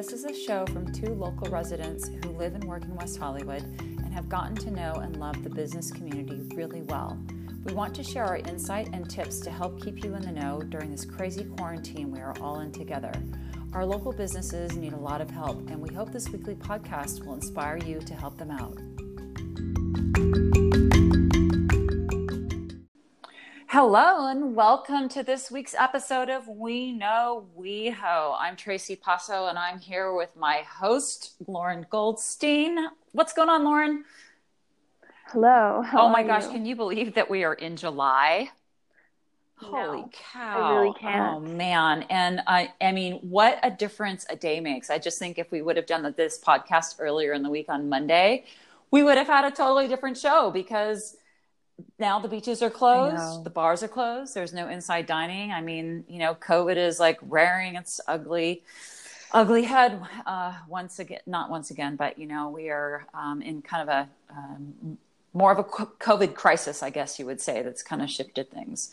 This is a show from two local residents who live and work in West Hollywood and have gotten to know and love the business community really well. We want to share our insight and tips to help keep you in the know during this crazy quarantine we are all in together. Our local businesses need a lot of help, and we hope this weekly podcast will inspire you to help them out. Hello, and welcome to this week's episode of We Know WeHo. I'm Tracy Passo, and I'm here with my host, Lauren Goldstein. What's going on, Lauren? Hello. oh my gosh, you? can you believe that we are in July? No, Holy cow. I really oh, can't. Oh man. And I I mean, what a difference a day makes. I just think if we would have done this podcast earlier in the week on Monday, we would have had a totally different show because now the beaches are closed, the bars are closed, there's no inside dining. I mean, you know, COVID is like rearing its ugly, ugly head uh, once again, not once again, but you know, we are um, in kind of a um, more of a COVID crisis, I guess you would say, that's kind of shifted things.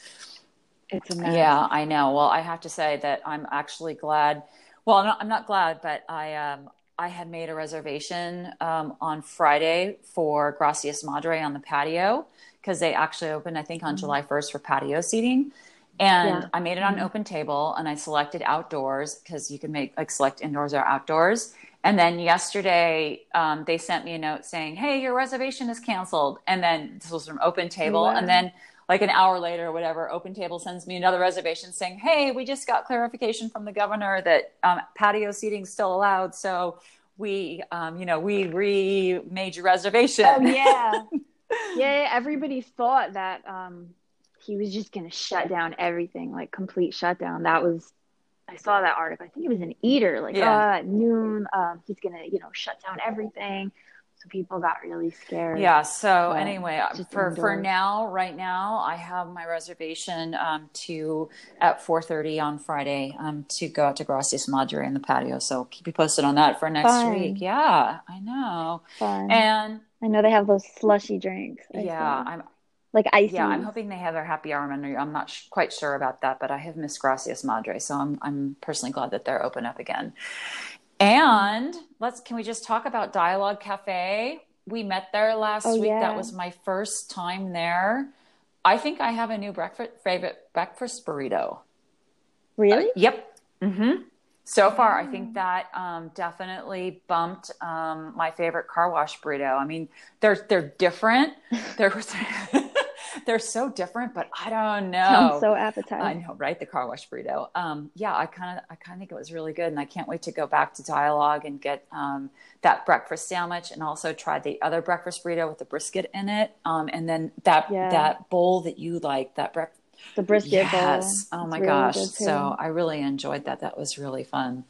It's a mess. Yeah, I know. Well, I have to say that I'm actually glad. Well, I'm not, I'm not glad, but I um, I had made a reservation um, on Friday for Gracias Madre on the patio because they actually opened, I think, on mm-hmm. July 1st for patio seating. And yeah. I made it on mm-hmm. open table and I selected outdoors because you can make like select indoors or outdoors. And then yesterday, um, they sent me a note saying, Hey, your reservation is canceled. And then this was from open table. Wow. And then like an hour later or whatever, Open Table sends me another reservation saying, "Hey, we just got clarification from the governor that um, patio seating is still allowed, so we, um, you know, we remade your reservation." Oh yeah, yeah, everybody thought that um, he was just going to shut down everything, like complete shutdown. That was, I saw that article. I think it was an Eater, like yeah. uh, at noon, um, he's going to, you know, shut down everything. So people got really scared. Yeah. So but anyway, uh, for for now, right now, I have my reservation um, to at four thirty on Friday um, to go out to Gracias Madre in the patio. So keep you posted on that for next Fun. week. Yeah, I know. Fun. And I know they have those slushy drinks. I yeah, I'm like ice. Yeah, I'm hoping they have their happy hour menu. I'm not sh- quite sure about that, but I have Miss Gracias Madre, so I'm I'm personally glad that they're open up again. And let's can we just talk about Dialogue Cafe? We met there last oh, week. Yeah. That was my first time there. I think I have a new breakfast favorite breakfast burrito. Really? Uh, yep. Mm-hmm so far, I think that um, definitely bumped um, my favorite car wash burrito. I mean, they're they're different. They're they're so different, but I don't know. Sounds so appetizing. I know, right? The car wash burrito. Um, yeah, I kind of I kind of think it was really good, and I can't wait to go back to Dialogue and get um, that breakfast sandwich, and also try the other breakfast burrito with the brisket in it, um, and then that yeah. that bowl that you like that breakfast the brisket yes. bowl. Oh my really gosh. So I really enjoyed that. That was really fun.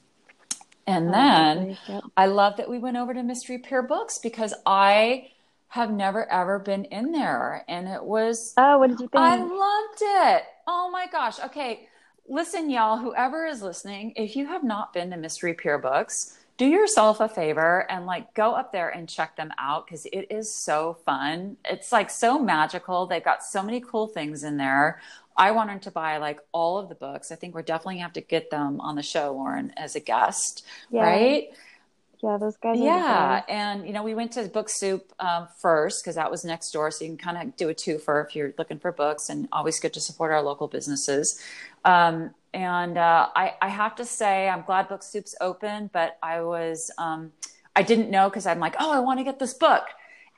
And oh, then yep. I love that we went over to Mystery Pier Books because I have never ever been in there. And it was Oh, what did you think? I loved it. Oh my gosh. Okay. Listen, y'all, whoever is listening, if you have not been to Mystery Pier Books, do yourself a favor and like go up there and check them out because it is so fun. It's like so magical. They've got so many cool things in there. I wanted to buy like all of the books. I think we're definitely gonna have to get them on the show, Lauren, as a guest, yeah. right? Yeah, those guys. yeah, and you know, we went to Book Soup um, first because that was next door, so you can kind of do a twofer if you're looking for books, and always good to support our local businesses. Um, and uh, I, I, have to say, I'm glad Book Soup's open, but I was, um, I didn't know because I'm like, oh, I want to get this book,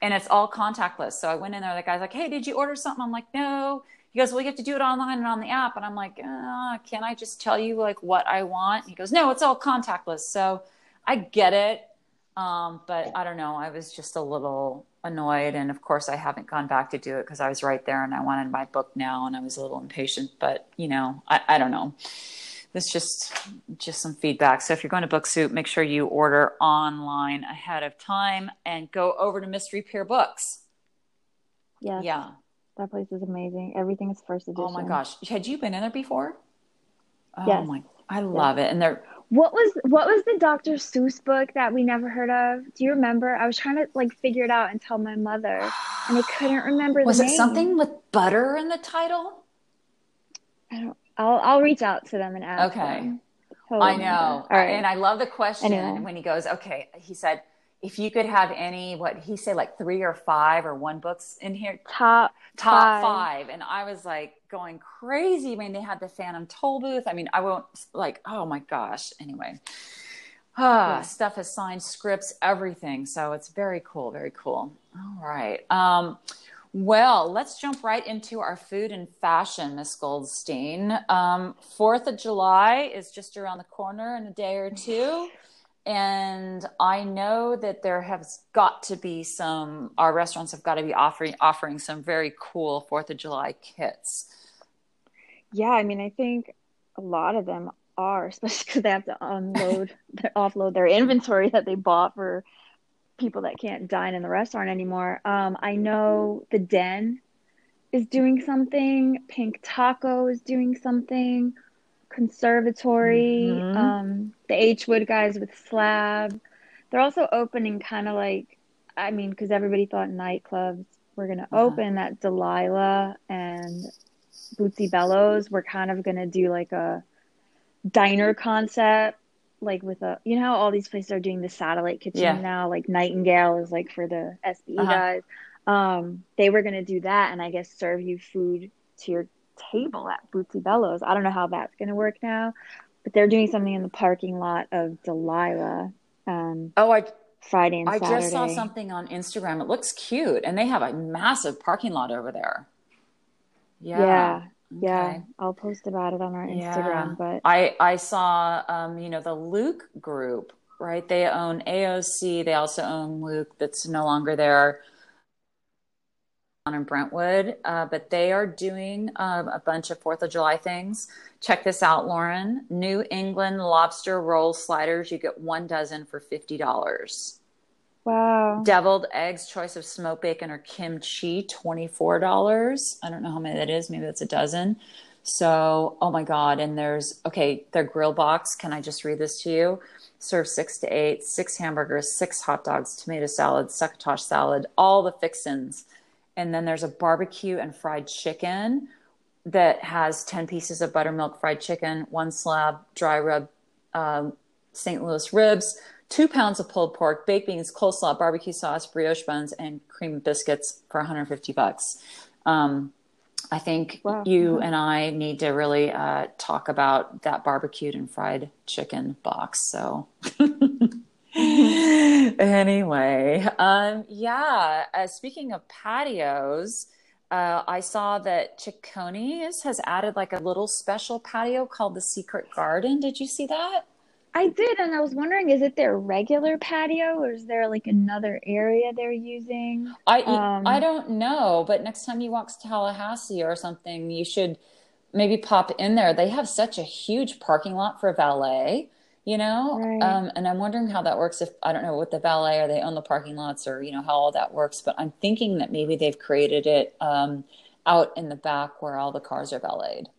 and it's all contactless. So I went in there. The guy's like, hey, did you order something? I'm like, no. He goes, well, you have to do it online and on the app. And I'm like, uh, can I just tell you like what I want? He goes, no, it's all contactless. So I get it. Um, but I don't know. I was just a little annoyed. And of course, I haven't gone back to do it because I was right there and I wanted my book now and I was a little impatient. But, you know, I, I don't know. This just just some feedback. So if you're going to Book Soup, make sure you order online ahead of time and go over to Mystery Pier Books. Yeah. Yeah. That place is amazing. Everything is first edition. Oh my gosh. Had you been in there before? Oh yes. my I love yes. it. And they're what was what was the Dr. Seuss book that we never heard of? Do you remember? I was trying to like figure it out and tell my mother, and I couldn't remember. Was it name. something with butter in the title? I don't. I'll I'll reach out to them and ask. Okay. Them. I know. Right. And I love the question Anyway. when he goes, okay, he said, if you could have any, what he said, like three or five or one books in here, Top top Five. five. And I was like going crazy I mean, they had the Phantom Toll booth. I mean, I won't like, oh my gosh. Anyway, ah, Yeah. stuff has signed scripts, everything. So it's very cool, very cool. All right. Um, well, let's jump right into our food and fashion, Miss Goldstein. Um, Fourth of July is just around the corner in a day or two. And I know that there has got to be some, our restaurants have got to be offering offering some very cool Fourth of July kits. Yeah, I mean, I think a lot of them are, especially because they have to unload, their, offload their inventory that they bought for people that can't dine in the restaurant anymore. Um, I know the Den is doing something. Pink Taco is doing something. Conservatory. Mhm. Um, the H Wood guys with Slab. They're also opening kind of like, I mean, because everybody thought nightclubs were going to Uh-huh. open that Delilah and Bootsy Bellows. We're kind of going to do like a diner concept, like with a, you know, how all these places are doing the satellite kitchen Yeah. now, like Nightingale is like for the SBE Uh-huh. guys. Um, they were going to do that and I guess serve you food to your table at Bootsy Bellows. I don't know how that's going to work now, but they're doing something in the parking lot of Delilah um, Oh, I Friday and I Saturday. just saw something on Instagram. It looks cute, and they have a massive parking lot over there. Yeah, Yeah, yeah. Okay. I'll post about it on our Yeah. Instagram, but I I saw um, you know the Lucques group, right? They own AOC. They also own Lucques. That's no longer there. On in Brentwood, uh, but they are doing um, a bunch of Fourth of July things. Check this out, Lauren. New England lobster roll sliders. You get one dozen for fifty dollars. Wow. Deviled eggs, choice of smoked bacon or kimchi, $24. I don't know how many that is. Maybe that's a dozen. So, oh my God. And there's, okay, their grill box. Can I just read this to you? Serve six to eight, six hamburgers, six hot dogs, tomato salad, succotash salad, all the fixins. And then there's a barbecue and fried chicken that has 10 pieces of buttermilk fried chicken, one slab dry rub um, St. Louis ribs, two pounds of pulled pork, baked beans, coleslaw, barbecue sauce, brioche buns, and cream biscuits for 150 bucks. Um, I think Wow. you and I need to really uh, talk about that barbecued and fried chicken box. So. anyway, um, yeah. Uh, speaking of patios, uh, I saw that Cecconi's has added like a little special patio called the Secret Garden. Did you see that? I did, and I was wondering, is it their regular patio or is there like another area they're using? I Um, I don't know, but next time you walk to Tallahassee or something, you should maybe pop in there. They have such a huge parking lot for valet, you know, Right. um, and I'm wondering how that works. If I don't know what the valet or they own the parking lots or you know how all that works, but I'm thinking that maybe they've created it um, out in the back where all the cars are valeted.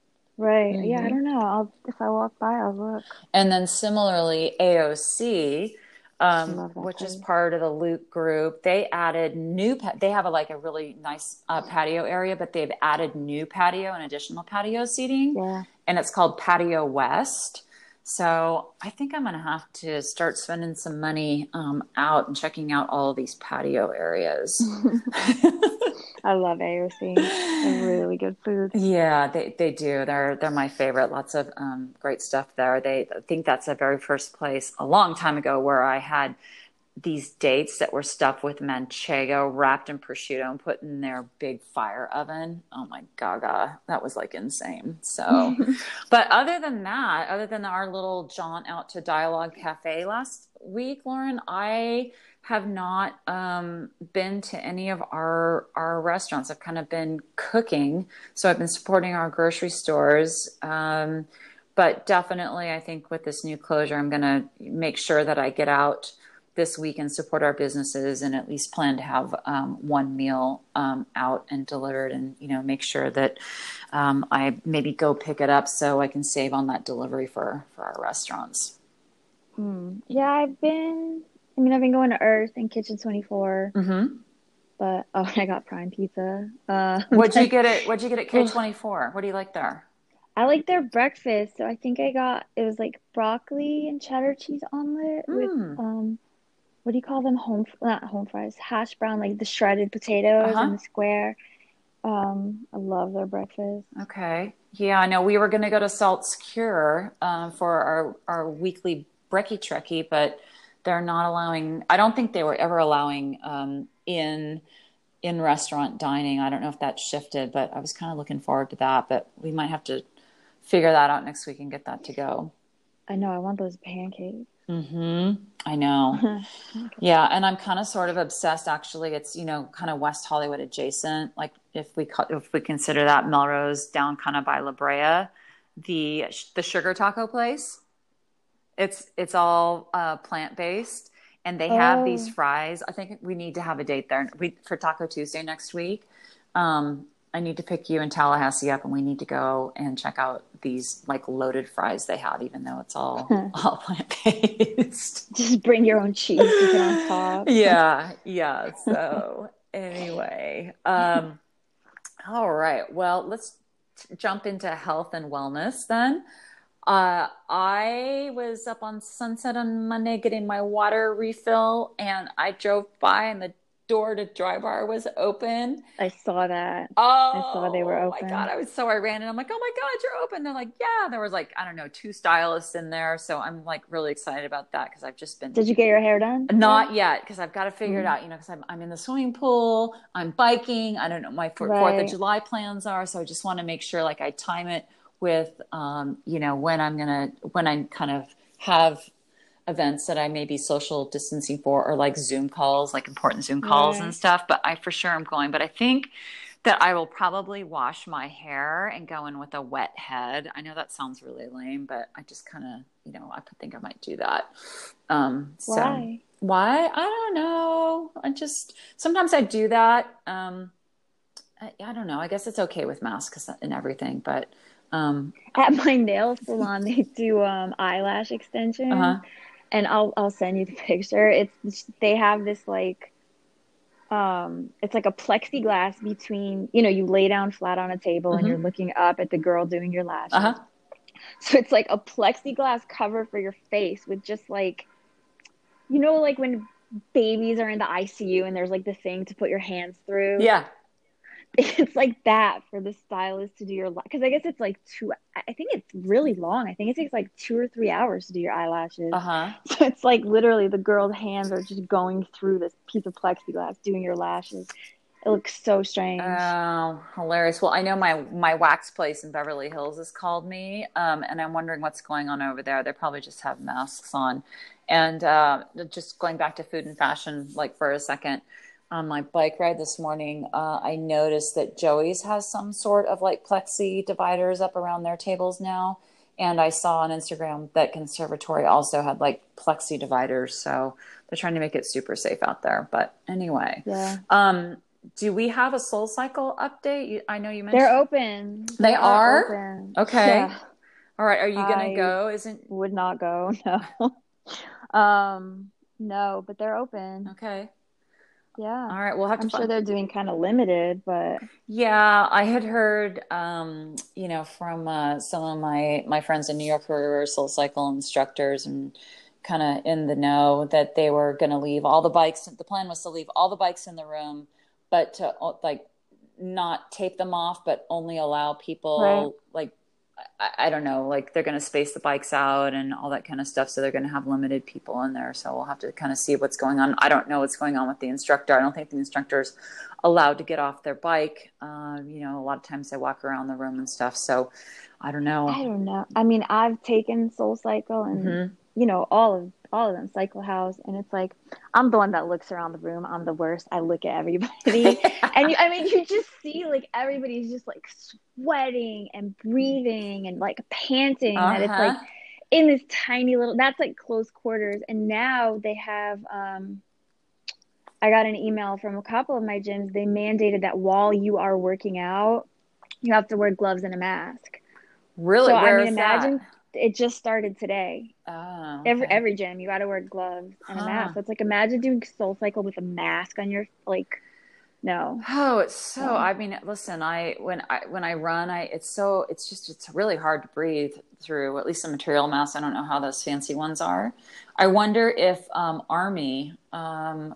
Right. Yeah, Mhm. I don't know. I'll if I walk by, I'll look. And then similarly, AOC, um, which is part of the Lucques group, they added new. Pa- they have a, like a really nice uh, patio area, but they've added new patio and additional patio seating, Yeah. and it's called Patio West. So I think I'm going to have to start spending some money um, out and checking out all these patio areas. I love AOC. They're really good food. Yeah, they, they do. They're they're my favorite. Lots of um, great stuff there. They I think that's the very first place a long time ago where I had these dates that were stuffed with manchego wrapped in prosciutto and put in their big fire oven. Oh my gaga, that was like insane. So, but other than that, other than our little jaunt out to Dialogue Cafe last week, Lauren, I have not um, been to any of our our restaurants. I've kind of been cooking, so I've been supporting our grocery stores. Um, but definitely, I think with this new closure, I'm going to make sure that I get out this week and support our businesses, and at least plan to have um, one meal um, out and delivered, and you know, make sure that um, I maybe go pick it up so I can save on that delivery for for our restaurants. Hmm. Yeah, I've been. I mean, I've been going to Earth and Kitchen Twenty Four, Mm-hmm. but oh, I got Prime Pizza. Uh, What'd you get at What'd you get at K twenty four? What do you like there? I like their breakfast. So I think I got it was like broccoli and cheddar cheese omelet mm. with um what do you call them? Home not home fries, hash brown, like the shredded potatoes uh-huh. in the square. Um, I love their breakfast. Okay. Yeah, I know we were going to go to Salt's Cure uh, for our, our weekly brekkie trekkie, but they're not allowing, I don't think they were ever allowing um, in in restaurant dining. I don't know if that shifted, but I was kind of looking forward to that. But we might have to figure that out next week and get that to go. I know. I want those pancakes. Hmm. I know. okay. Yeah, and I'm kind of sort of obsessed. Actually, it's you know kind of West Hollywood adjacent. Like if we if we consider that Melrose down kind of by La Brea, the the sugar taco place. It's it's all uh, plant based, and they have oh. these fries. I think we need to have a date there we, for Taco Tuesday next week. Um, I need to pick you in Tallahassee up, and we need to go and check out these like loaded fries they have, even though it's all all plant based. Just bring your own cheese to put on top. yeah, yeah. So anyway, um, all right. Well, let's t- jump into health and wellness then. Uh, I was up on Sunset on Monday getting my water refill, and I drove by, and the door to Dry Bar was open. I saw that. Oh, I saw they were open. Oh my god! I was so I ran and I'm like, oh my god, you're open. They're like, yeah. There was like I don't know two stylists in there, so I'm like really excited about that because I've just been. Did you get your hair done? Not yet because I've got to figure mm-hmm. it out. You know, because I'm I'm in the swimming pool, I'm biking. I don't know my Fourth right. of July plans are, so I just want to make sure like I time it with um you know when I'm gonna when I kind of have events that I may be social distancing for or like Zoom calls, like important Zoom calls right. and stuff. But I for sure am going. But I think that I will probably wash my hair and go in with a wet head. I know that sounds really lame, but I just kind of, you know, I think I might do that. Um, why? So, why? I don't know. I just sometimes I do that. Um, I, I don't know. I guess it's okay with masks and everything, but um, at my nail salon they do um, eyelash extension. Uh-huh and I'll I'll send you the picture. It's they have this like um it's like a plexiglass between you know you lay down flat on a table mm-hmm. and you're looking up at the girl doing your lashes. Uh-huh. So it's like a plexiglass cover for your face with just like you know like when babies are in the ICU and there's like the thing to put your hands through. Yeah. it's like that for the stylist to do your because I guess it's like two. I think it's really long. I think it takes like two or three hours to do your eyelashes. Uh huh. So it's like literally the girl's hands are just going through this piece of plexiglass doing your lashes. It looks so strange. Oh, hilarious! Well, I know my my wax place in Beverly Hills has called me, um, and I'm wondering what's going on over there. They probably just have masks on, and uh, just going back to food and fashion, like for a second on my bike ride this morning, uh, I noticed that Joey's has some sort of like plexi dividers up around their tables now. And I saw on Instagram that Conservatory also had like plexi dividers. So they're trying to make it super safe out there. But anyway, yeah. Um, do we have a Soul Cycle update? I know you mentioned they're open. They, they are? Open. Okay. Yeah. All right. Are you gonna go? Isn't would not go. No. um, no, but they're open. Okay. Yeah. All right. We'll have to. I'm sure they're doing kind of limited, but yeah, I had heard, um, you know, from uh, some of my my friends in New York who are Soul Cycle instructors and kind of in the know that they were going to leave all the bikes. The plan was to leave all the bikes in the room, but to like not tape them off, but only allow people right. like I, I, don't know, like they're going to space the bikes out and all that kind of stuff. So they're going to have limited people in there. So we'll have to kind of see what's going on. I don't know what's going on with the instructor. I don't think the instructor's allowed to get off their bike. Uh, you know, a lot of times they walk around the room and stuff. So I don't know. I don't know. I mean, I've taken Soul Cycle and, mm-hmm. you know, all of all of them, Cycle House, and it's like I'm the one that looks around the room. I'm the worst. I look at everybody, and you, I mean, you just see like everybody's just like sweating and breathing and like panting. Uh-huh. That it's like uh-huh. in this tiny little. That's like close quarters, and now they have. um I got an email from a couple of my gyms. They mandated that while you are working out, you have to wear gloves and a mask. Really? So Where I mean, imagine. That? It just started today. Oh, okay. Every every gym, you got to wear gloves and huh. a mask. So it's like imagine doing Soul Cycle with a mask on your like. no. Oh, it's so. I mean, listen, I when I when I run, I it's so it's just it's really hard to breathe through. At least the material mask. I don't know how those fancy ones are. I wonder if um, Army. Um,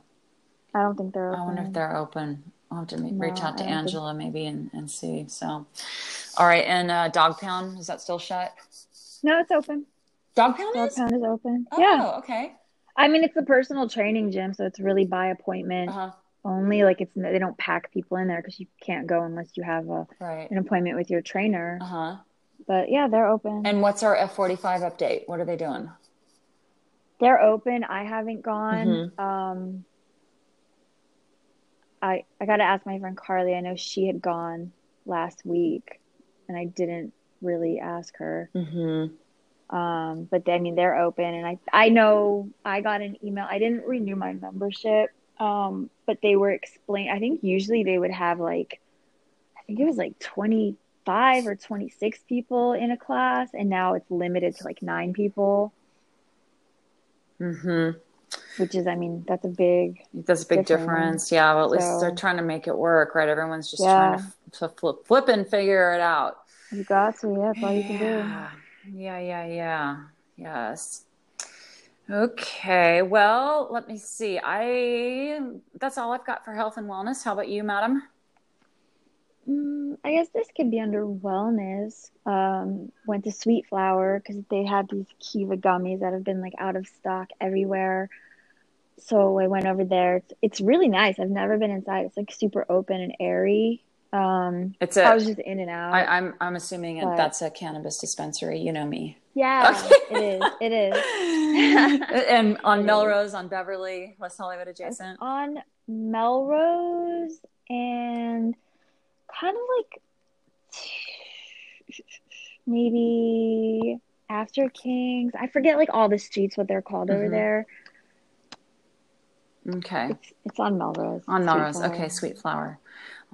I don't think they're. Open. I wonder if they're open. I'll have to no, reach out to Angela think... maybe and, and see. So, all right. And uh, Dog Pound is that still shut? No, it's open. Dog Pound Dog is. Pound is open. Oh, yeah. Okay. I mean, it's a personal training gym, so it's really by appointment. Uh-huh only like it's they don't pack people in there because you can't go unless you have a right. an appointment with your trainer. Uh huh. But yeah, they're open. And what's our F forty five update? What are they doing? They're open. I haven't gone. Mm-hmm. Um, I I got to ask my friend Carly. I know she had gone last week, and I didn't really ask her. Mm-hmm. Um, but I mean, they're open, and I I know I got an email. I didn't renew my membership um, but they were explain. I think usually they would have like, I think it was like 25 or 26 people in a class, and now it's limited to like nine people. Hmm. Which is, I mean, that's a big. That's a big difference. difference. Yeah. Well, at least they're trying to make it work, right? Everyone's just yeah. trying to, to flip, flip and figure it out. You got to. Yeah, that's all you can do. Yeah. Yeah. Yeah. Yes. Okay, well, let me see. I that's all I've got for health and wellness. How about you, madam? Mm, I guess this could be under wellness. Um, went to Sweet Flower because they had these Kiva gummies that have been like out of stock everywhere. So I went over there. It's, it's really nice. I've never been inside. It's like super open and airy. Um, it's a, I was just in and out. I, am I'm, I'm assuming but, that's a cannabis dispensary. You know me. Yeah, okay. it is. It is. and on it Melrose, is. on Beverly, West Hollywood adjacent. On Melrose and kind of like maybe after Kings. I forget like all the streets what they're called mm-hmm. over there. Okay. It's, it's on Melrose. On Melrose. Sweet okay, Sweet Flower.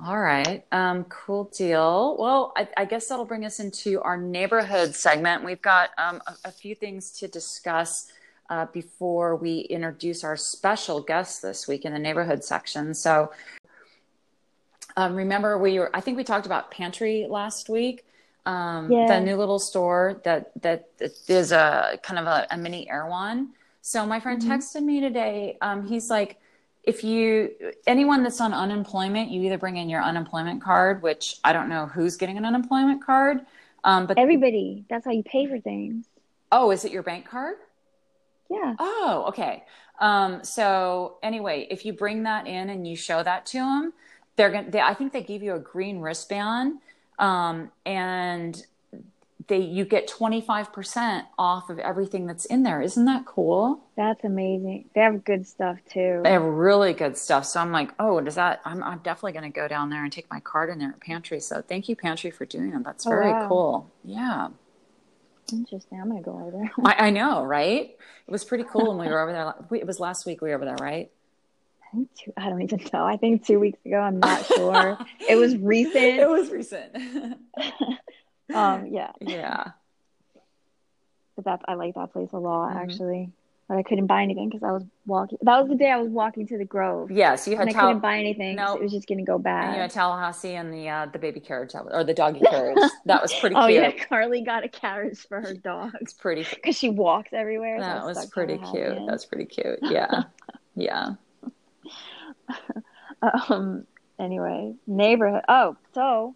All right. Um, cool deal. Well, I, I, guess that'll bring us into our neighborhood segment. We've got um, a, a, few things to discuss uh, before we introduce our special guest this week in the neighborhood section. So, um, remember, we were, I think we talked about Pantry last week. Um, yeah. The new little store that, that, is a kind of a, a mini Erewhon. So, my friend mm-hmm. texted me today. Um, he's like, if you anyone that's on unemployment, you either bring in your unemployment card, which I don't know who's getting an unemployment card, um, but everybody. That's how you pay for things. Oh, is it your bank card? Yeah. Oh, okay. Um, so anyway, if you bring that in and you show that to them, they're gonna. They, I think they give you a green wristband, um, and they you get 25% off of everything that's in there. Isn't that cool? That's amazing. They have good stuff too. They have really good stuff. So I'm like, oh, does that I'm I'm definitely gonna go down there and take my card in there at Pantry. So thank you, Pantry, for doing that. That's oh, very wow. cool. Yeah. Interesting. I'm gonna go over there. I, I know, right? It was pretty cool when we were over there. It was last week we were over there, right? I think two, I don't even know. I think two weeks ago. I'm not sure. it was recent. It was recent. um, yeah. Yeah. But that I like that place a lot mm-hmm. actually. But I couldn't buy anything because I was walking. That was the day I was walking to the Grove. Yes, you had. And I couldn't buy anything. No, it was just gonna go bad. And you had Tallahassee and the uh, the baby carriage or the doggy carriage. that was pretty. oh cute. yeah, Carly got a carriage for her dog. It's pretty because she walks everywhere. That so was pretty cute. That's pretty cute. Yeah, yeah. um. Anyway, neighborhood. Oh, so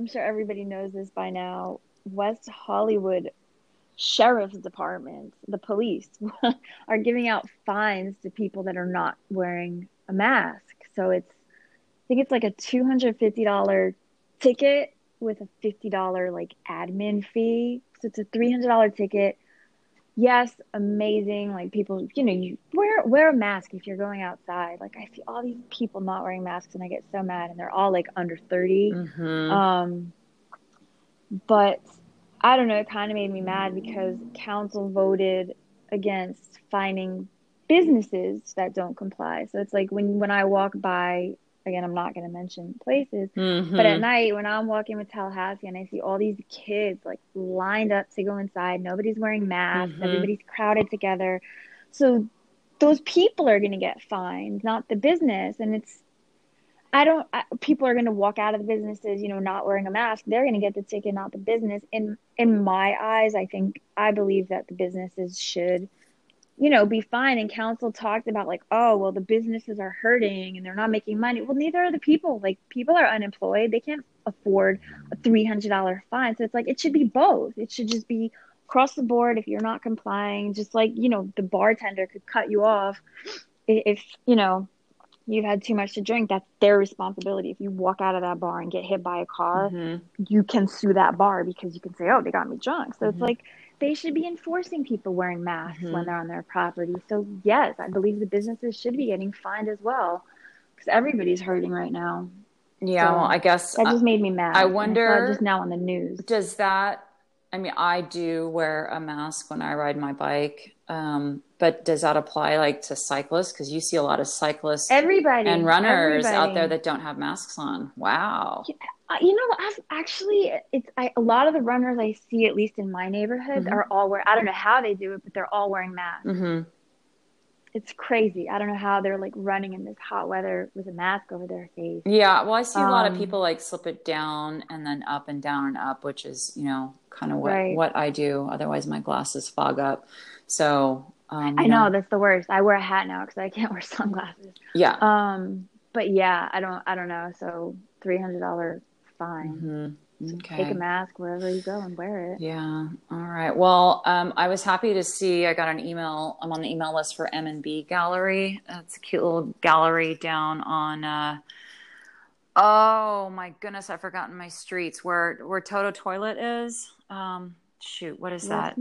I'm sure everybody knows this by now. West Hollywood Sheriff's Department, the police, are giving out fines to people that are not wearing a mask. So it's, I think it's like a $250 ticket with a $50 like admin fee. So it's a $300 ticket. Yes, amazing. Like people, you know, you wear wear a mask if you're going outside. Like I see all these people not wearing masks, and I get so mad. And they're all like under 30 mm-hmm. Um, but I don't know, it kind of made me mad because council voted against finding businesses that don't comply. So it's like when when I walk by again, I'm not going to mention places, mm-hmm. but at night when I'm walking with Tallahassee and I see all these kids like lined up to go inside, nobody's wearing masks, mm-hmm. everybody's crowded together. So those people are going to get fined, not the business. And it's I don't. I, people are going to walk out of the businesses, you know, not wearing a mask. They're going to get the ticket, not the business. In in my eyes, I think I believe that the businesses should, you know, be fine. And council talked about like, oh, well, the businesses are hurting and they're not making money. Well, neither are the people. Like, people are unemployed. They can't afford a three hundred dollar fine. So it's like it should be both. It should just be across the board. If you're not complying, just like you know, the bartender could cut you off if you know you've had too much to drink, that's their responsibility. If you walk out of that bar and get hit by a car, mm-hmm. you can sue that bar because you can say, "Oh, they got me drunk." So mm-hmm. it's like they should be enforcing people wearing masks mm-hmm. when they're on their property. So yes, I believe the businesses should be getting fined as well because everybody's hurting right now. Yeah, so well, I guess that just made me mad. I wonder just now on the news. Does that? I mean, I do wear a mask when I ride my bike. Um, but does that apply like to cyclists? Because you see a lot of cyclists, everybody, and runners everybody. out there that don't have masks on. Wow. Uh, you know, I've actually, it's I, a lot of the runners I see, at least in my neighborhood, mm-hmm. are all wearing. I don't know how they do it, but they're all wearing masks. Mm-hmm. It's crazy. I don't know how they're like running in this hot weather with a mask over their face. Yeah, well, I see a um, lot of um, people like slip it down and then up and down and up, which is you know kind of what right. what I do. Otherwise, my glasses fog up. So um, I know, know, that's the worst. I wear a hat now because I can't wear sunglasses. Yeah. Um, but yeah, I don't. I don't know. So three hundred dollar fine. Mm-hmm. Okay. Take a mask wherever you go and wear it. Yeah. All right. Well, um, I was happy to see. I got an email. I'm on the email list for M and B Gallery. That's a cute little gallery down on. Uh, oh my goodness, I've forgotten my streets where where Toto Toilet is. Um, shoot, what is that?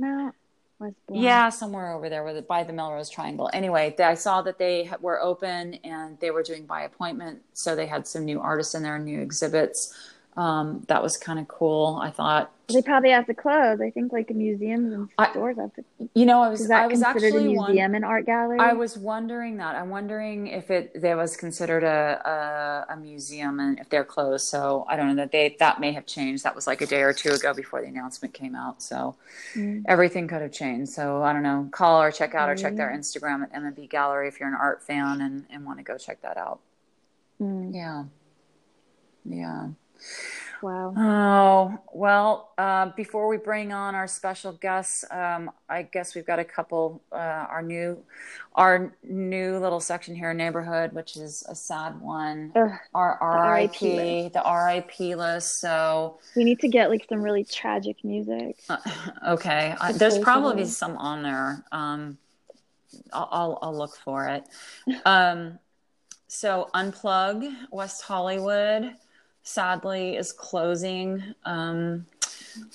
Yeah, somewhere over there with by the Melrose Triangle. Anyway, I saw that they were open and they were doing by appointment, so they had some new artists in there, new exhibits. Um, that was kind of cool. I thought they probably have to close. I think like museums and I, stores have to. You know, I was I was considered actually a museum and art gallery. I was wondering that. I'm wondering if it there was considered a, a, a museum and if they're closed. So I don't know that they that may have changed. That was like a day or two ago before the announcement came out. So mm. everything could have changed. So I don't know. Call or check out or check their Instagram at MNB Gallery if you're an art fan and and want to go check that out. Mm. Yeah. Yeah. Wow. Oh, well, uh, before we bring on our special guests, um, I guess we've got a couple, uh, our new, our new little section here in neighborhood, which is a sad one. Ugh, our RIP, the, RIP list. So we need to get like some really tragic music. Uh, okay. there's probably some on there. Um, I'll, I'll, I'll look for it. Um, so unplug West Hollywood sadly is closing. Um,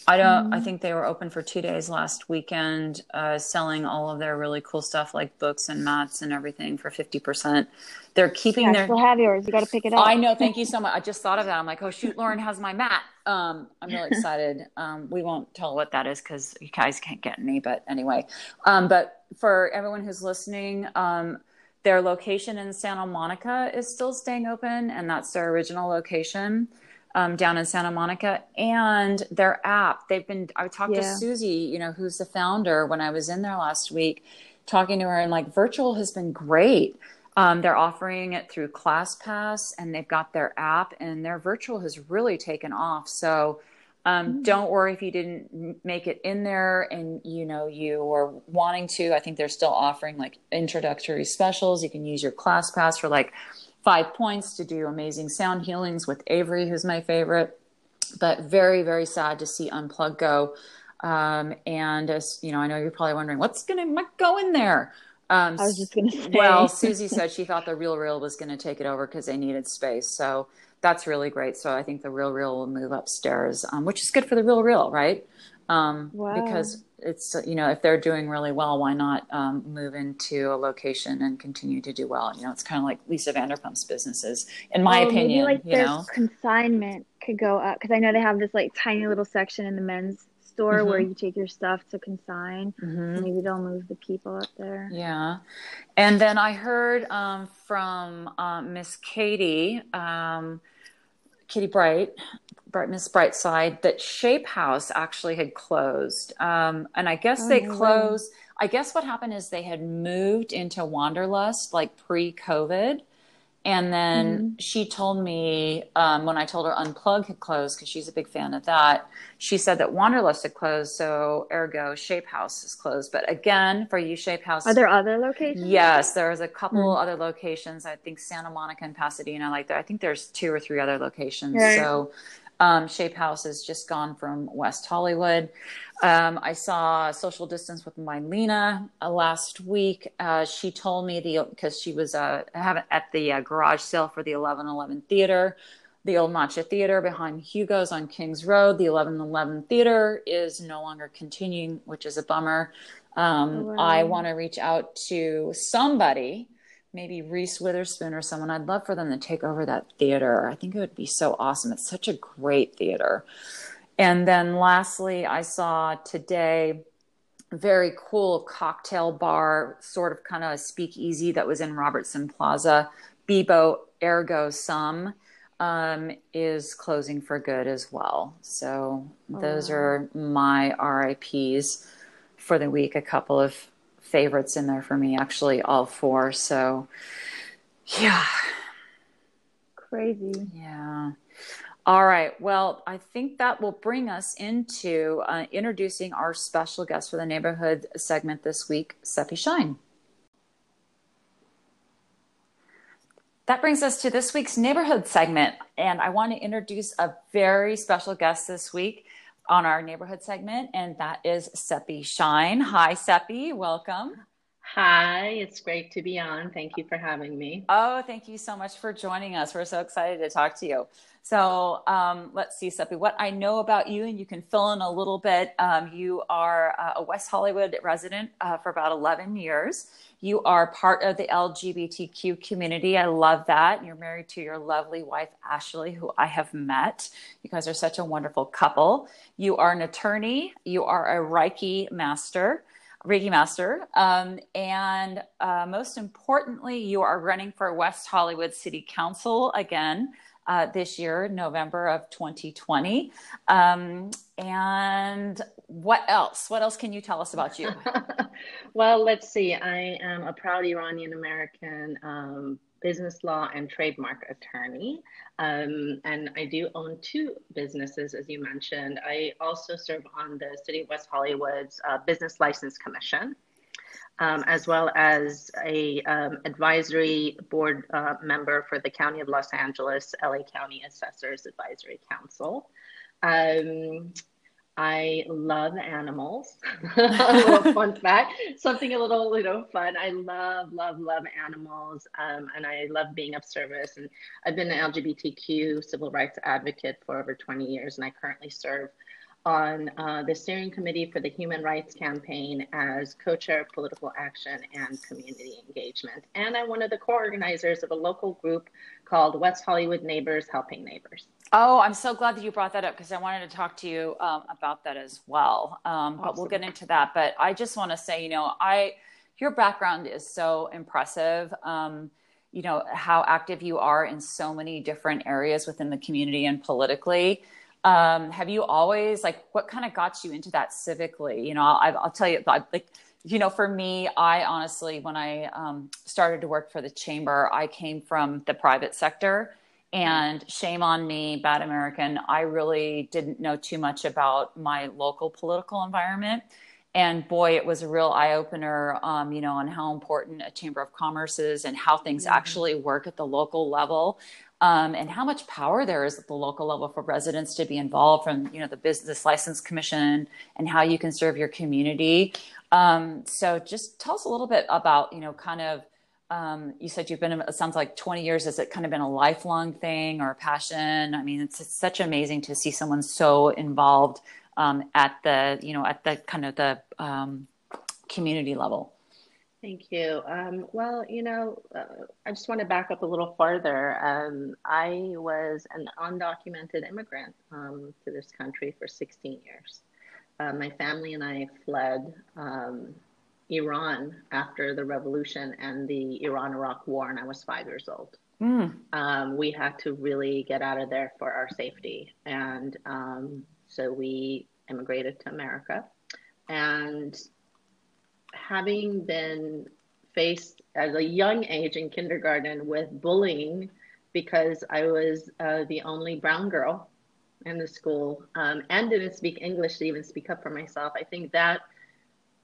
I don't. I think they were open for two days last weekend, uh, selling all of their really cool stuff like books and mats and everything for fifty percent. They're keeping yeah, their. Still have yours. You got to pick it up. I know. Thank you so much. I just thought of that. I'm like, oh shoot, Lauren has my mat. Um, I'm really excited. Um, we won't tell what that is because you guys can't get any. But anyway, um, but for everyone who's listening, um, their location in Santa Monica is still staying open, and that's their original location um, down in Santa Monica, and their app. They've been. I talked yeah. to Susie, you know, who's the founder, when I was in there last week, talking to her, and like virtual has been great. Um, they're offering it through ClassPass, and they've got their app, and their virtual has really taken off. So. Um, mm-hmm. Don't worry if you didn't make it in there and you know you were wanting to. I think they're still offering like introductory specials. You can use your class pass for like five points to do amazing sound healings with Avery, who's my favorite. But very, very sad to see Unplug go. Um, and as you know, I know you're probably wondering what's going to go in there. Um, I was just going to say. Well, Susie said she thought the Real Real was going to take it over because they needed space. So that's really great. So I think the Real Real will move upstairs, um, which is good for the Real Real, right? Um, wow. Because it's you know if they're doing really well, why not um, move into a location and continue to do well? You know, it's kind of like Lisa Vanderpump's businesses, in my opinion. Maybe like you know, consignment could go up because I know they have this like tiny little section in the men's store mm-hmm. where you take your stuff to consign. Mm-hmm. Maybe they'll move the people up there. Yeah. And then I heard um, from uh, Miss Katie, um, Katie Bright, Bright Miss Brightside, that Shape House actually had closed. Um, and I guess oh, they closed. I guess what happened is they had moved into Wanderlust like pre COVID. And then mm-hmm. she told me um, when I told her Unplug had closed because she's a big fan of that. She said that Wanderlust had closed, so ergo Shape House is closed. But again, for you, Shape House. Are there other locations? Yes, there's a couple mm-hmm. other locations. I think Santa Monica and Pasadena. Like there, I think there's two or three other locations. Right. So um, Shape House has just gone from West Hollywood. Um, I saw Social Distance with my Lena uh, last week. Uh, she told me the because she was uh, at the uh, garage sale for the 1111 Theater, the old Macha Theater behind Hugo's on Kings Road. The 1111 Theater is no longer continuing, which is a bummer. Um, oh, wow. I want to reach out to somebody maybe Reese Witherspoon or someone. I'd love for them to take over that theater. I think it would be so awesome. It's such a great theater. And then lastly, I saw today very cool cocktail bar, sort of kind of a speakeasy that was in Robertson Plaza. Bibo Ergo Sum um, is closing for good as well. So those oh. are my RIPs for the week. A couple of favorites in there for me, actually, all four. So, yeah. Crazy. Yeah. All right. Well, I think that will bring us into uh, introducing our special guest for the neighborhood segment this week, Sepi Shyne. That brings us to this week's neighborhood segment. And I want to introduce a very special guest this week on our neighborhood segment, and that is Sepi Shyne. Hi, Sepi. Welcome. Hi, it's great to be on. Thank you for having me. Oh, thank you so much for joining us. We're so excited to talk to you. So um, let's see, Sepi, what I know about you, and you can fill in a little bit. Um, you are uh, a West Hollywood resident uh, for about 11 years. You are part of the LGBTQ community. I love that. You're married to your lovely wife, Ashley, who I have met. You guys are such a wonderful couple. You are an attorney, you are a Reiki master. Reiki Master. Um, and uh, most importantly, you are running for West Hollywood City Council again uh, this year, November of 2020. Um, and what else? What else can you tell us about you? well, let's see. I am a proud Iranian American um, business law and trademark attorney. Um, and I do own two businesses, as you mentioned. I also serve on the City of West Hollywood's uh, Business License Commission um, as well as a um, advisory board uh, member for the County of Los Angeles LA County Assessors Advisory Council. Um, I love animals. a little fun fact, something a little, you know, fun. I love, love, love animals, um, and I love being of service. And I've been an LGBTQ civil rights advocate for over 20 years, and I currently serve on uh, the steering committee for the Human Rights Campaign as co chair of political action and community engagement. And I'm one of the co organizers of a local group called West Hollywood Neighbors Helping Neighbors. Oh, I'm so glad that you brought that up because I wanted to talk to you um, about that as well. Um, but we'll get into that. But I just want to say, you know, I your background is so impressive. Um, you know how active you are in so many different areas within the community and politically um, have you always like what kind of got you into that civically? You know, I'll, I'll tell you, like, you know, for me, I honestly, when I um, started to work for the chamber, I came from the private sector. And shame on me, bad American. I really didn't know too much about my local political environment. And boy, it was a real eye opener, um, you know, on how important a chamber of commerce is and how things mm-hmm. actually work at the local level um, and how much power there is at the local level for residents to be involved from you know the business license commission and how you can serve your community um, so just tell us a little bit about you know kind of um, you said you've been it sounds like 20 years has it kind of been a lifelong thing or a passion i mean it's, it's such amazing to see someone so involved um, at the you know at the kind of the um, community level Thank you. Um, well, you know, uh, I just want to back up a little farther. Um, I was an undocumented immigrant to this country for 16 years. Uh, my family and I fled um, Iran after the revolution and the Iran Iraq war, and I was five years old. Mm. we had to really get out of there for our safety. And um, so we immigrated to America. And having been faced at a young age in kindergarten with bullying because I was uh, the only brown girl in the school um, and didn't speak English to even speak up for myself. I think that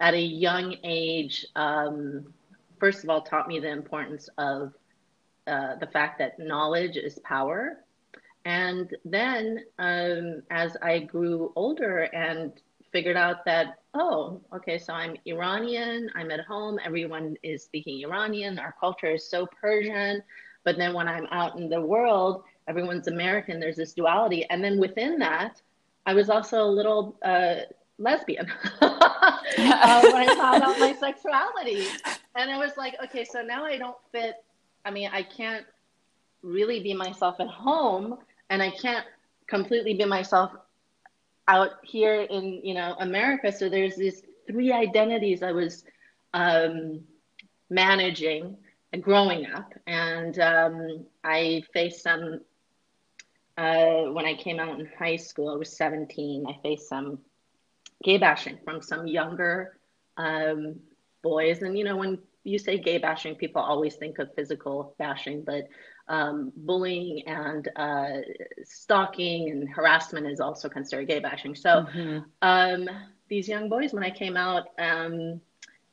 at a young age, um, first of all, taught me the importance of uh, the fact that knowledge is power. And then um, as I grew older and figured out that, oh, okay, so I'm Iranian, I'm at home, everyone is speaking Iranian, our culture is so Persian. But then when I'm out in the world, everyone's American, there's this duality. And then within that, I was also a little uh, lesbian uh, when I found out my sexuality. And I was like, okay, so now I don't fit. I mean, I can't really be myself at home, and I can't completely be myself out here in you know America. So there's these three identities I was um, managing growing up, and um, I faced some. Uh, when I came out in high school, I was 17. I faced some gay bashing from some younger um, boys. And, you know, when you say gay bashing, people always think of physical bashing, but um, bullying and uh, stalking and harassment is also considered gay bashing. So mm-hmm. um, these young boys, when I came out, um,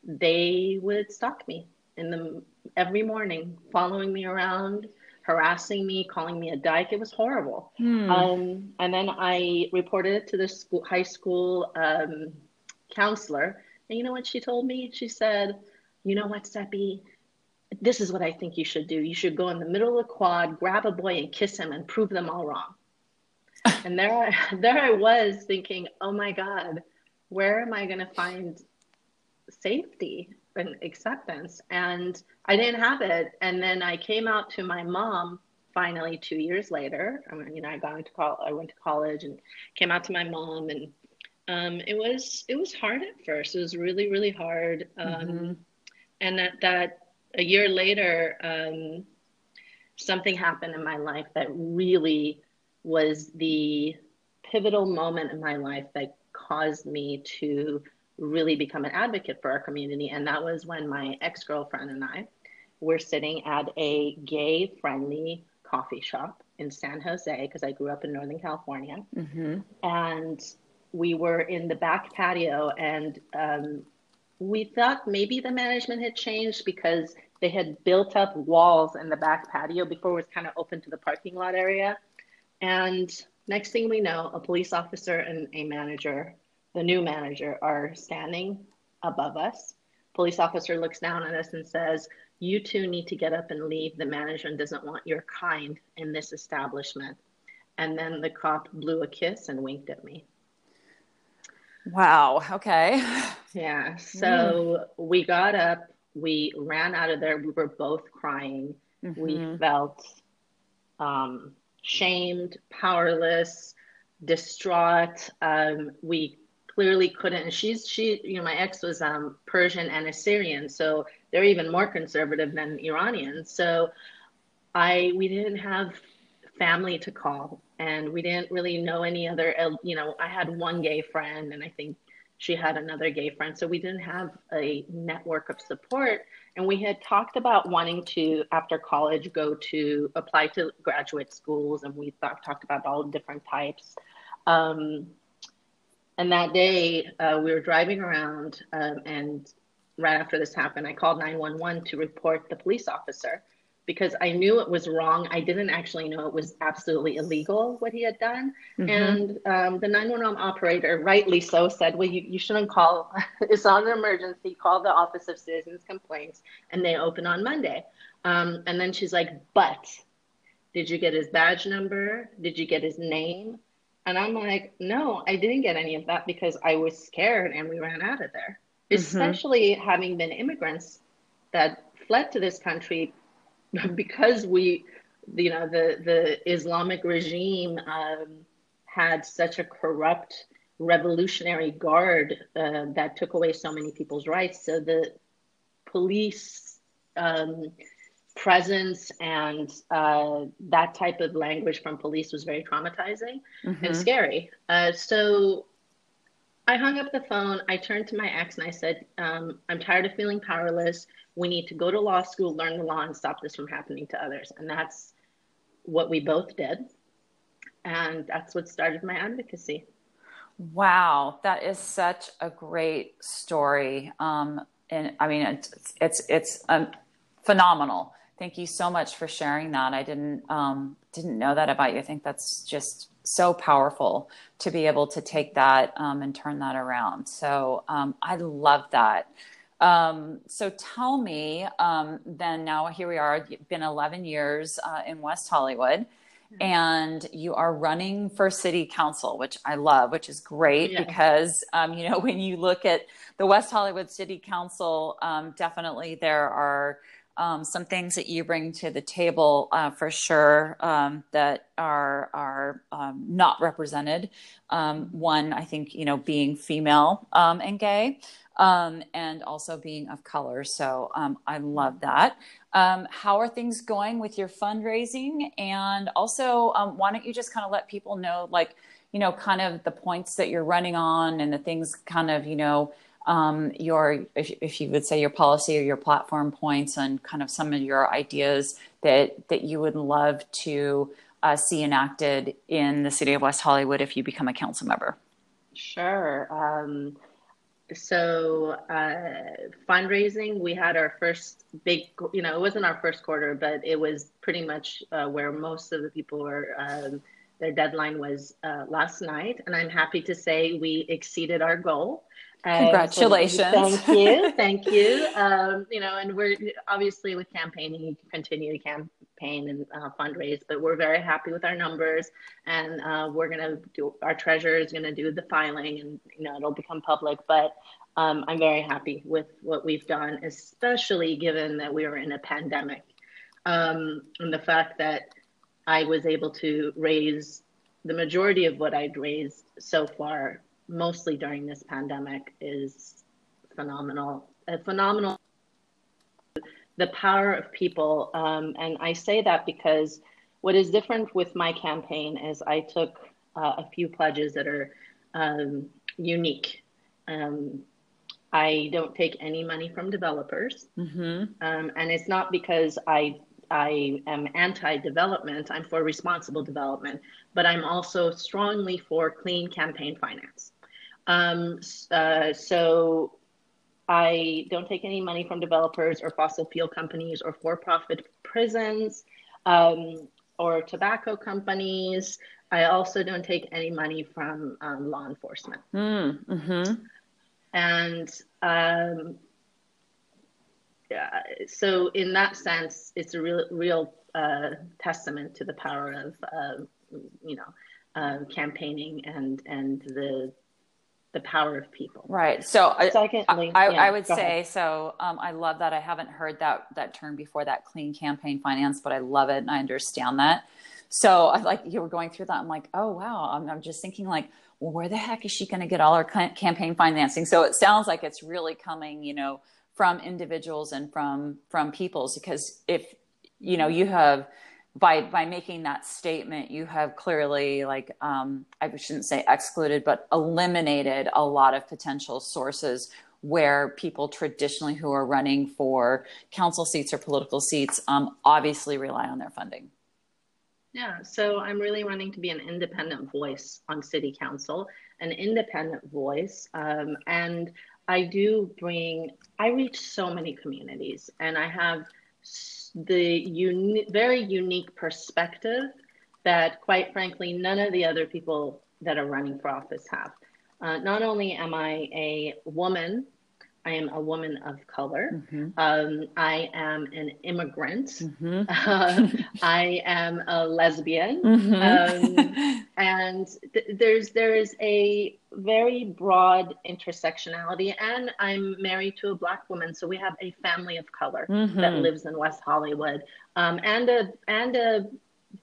they would stalk me in the every morning, following me around, harassing me, calling me a dyke. It was horrible. Hmm. Um, and then I reported it to the school, high school um, counselor. And you know what she told me? She said, You know what, Sepi? This is what I think you should do. You should go in the middle of the quad, grab a boy and kiss him and prove them all wrong. and there I, there I was thinking, Oh my God, where am I going to find safety? And acceptance and i didn't have it. And then i came out to my mom finally two years later. I mean you know i got into college i went to college and came out to my mom and um, it was it was hard at first. It was really really hard. Um, mm-hmm. and that that a year later um, something happened in my life that really was the pivotal moment in my life that caused me to really become an advocate for our community. And that was when my ex girlfriend and I were sitting at a gay friendly coffee shop in San Jose, because I grew up in Northern California. Mm-hmm. And we were in the back patio, and um, we thought maybe the management had changed because they had built up walls in the back patio before it was kind of open to the parking lot area. And next thing we know, a police officer and a manager the new manager are standing above us. Police officer looks down at us and says, You two need to get up and leave. The management doesn't want your kind in this establishment. And then the cop blew a kiss and winked at me. Wow. Okay. Yeah. So mm. we got up, we ran out of there. We were both crying. Mm-hmm. We felt um, shamed, powerless, distraught. Um, we clearly couldn't. She's she, you know, my ex was um, Persian and Assyrian, so they're even more conservative than Iranians. So I we didn't have family to call, and we didn't really know any other. You know, I had one gay friend, and I think she had another gay friend. So we didn't have a network of support. And we had talked about wanting to, after college, go to apply to graduate schools. And we thought, talked about all different types. Um, and that day, uh, we were driving around, um, and right after this happened, I called 911 to report the police officer because I knew it was wrong. I didn't actually know it was absolutely illegal what he had done. Mm-hmm. And um, the 911 operator, rightly so, said, Well, you, you shouldn't call, it's not an emergency. Call the Office of Citizens Complaints, and they open on Monday. Um, and then she's like, But did you get his badge number? Did you get his name? And I'm like, no, I didn't get any of that because I was scared and we ran out of there. Mm-hmm. Especially having been immigrants that fled to this country because we, you know, the, the Islamic regime um, had such a corrupt revolutionary guard uh, that took away so many people's rights. So the police um, presence and uh, that type of language from police was very traumatizing mm-hmm. and scary. Uh, so I hung up the phone. I turned to my ex and I said, um, I'm tired of feeling powerless. We need to go to law school, learn the law, and stop this from happening to others. And that's what we both did. And that's what started my advocacy. Wow, that is such a great story. Um, and I mean, it's it's, it's um, phenomenal. Thank you so much for sharing that. I didn't um, didn't know that about you. I think that's just so powerful to be able to take that um, and turn that around. So um, I love that. Um, so tell me um, then now here we are, been 11 years uh, in West Hollywood and you are running for city council, which I love, which is great yeah. because, um, you know, when you look at the West Hollywood City Council, um, definitely there are um, some things that you bring to the table uh, for sure um, that are are um, not represented. Um, one, I think you know, being female um, and gay, um, and also being of color. So I love that. how are things going with your fundraising? And also, why don't you just kind of let people know, like you know, kind of the points that you're running on and the things, kind of you know um, your, if, if, you would say your policy or your platform points and kind of some of your ideas that, that you would love to uh, see enacted in the city of West Hollywood if you become a council member. Sure. Um, so uh, fundraising, we had our first big, you know, it wasn't our first quarter, but it was pretty much uh, where most of the people were. Um, their deadline was uh, last night, and I'm happy to say we exceeded our goal. Congratulations. Thank you. Thank you. Um, you know, and we're obviously with campaigning, you continue to campaign and uh, fundraise, but we're very happy with our numbers. And uh, we're going to do, our treasurer is going to do the filing and, you know, it'll become public. But um, I'm very happy with what we've done, especially given that we were in a pandemic. Um, and the fact that I was able to raise the majority of what I'd raised so far mostly during this pandemic is phenomenal. A phenomenal. The power of people, um, and I say that because what is different with my campaign is I took uh, a few pledges that are um, unique. Um, I don't take any money from developers, mm-hmm. Um, and it's not because I I am anti-development. I'm for responsible development, but I'm also strongly for clean campaign finance. Um, uh, so I don't take any money from developers or fossil fuel companies or for profit prisons um, or tobacco companies. I also don't take any money from um, law enforcement. Mm, mm-hmm. And um, yeah, so, in that sense, it's a real, real uh, testament to the power of, uh, you know, uh, campaigning and and the the power of people. Right. So Secondly, I, I, yeah, I would say, ahead. so um, I love that. I haven't heard that, that term before that clean campaign finance, but I love it. And I understand that. So I like you were going through that. I'm like, oh, wow. I'm, I'm just thinking like, well, where the heck is she going to get all her campaign financing? So it sounds like it's really coming, you know, from individuals and from, from peoples because if, you know, you have, by by making that statement, you have clearly like um, I shouldn't say excluded, but eliminated a lot of potential sources where people traditionally who are running for council seats or political seats um, obviously rely on their funding. Yeah, so I'm really running to be an independent voice on city council, an independent voice, um, and I do bring. I reach so many communities, and I have the uni- very unique perspective that, quite frankly, none of the other people that are running for office have. Uh, not only am I a woman I am a woman of color. Mm-hmm. Um, I am an immigrant. Mm-hmm. Uh, I am a lesbian, mm-hmm. um, and th- there's there is a very broad intersectionality. And I'm married to a black woman, so we have a family of color that mm-hmm. lives in West Hollywood, um, and a and a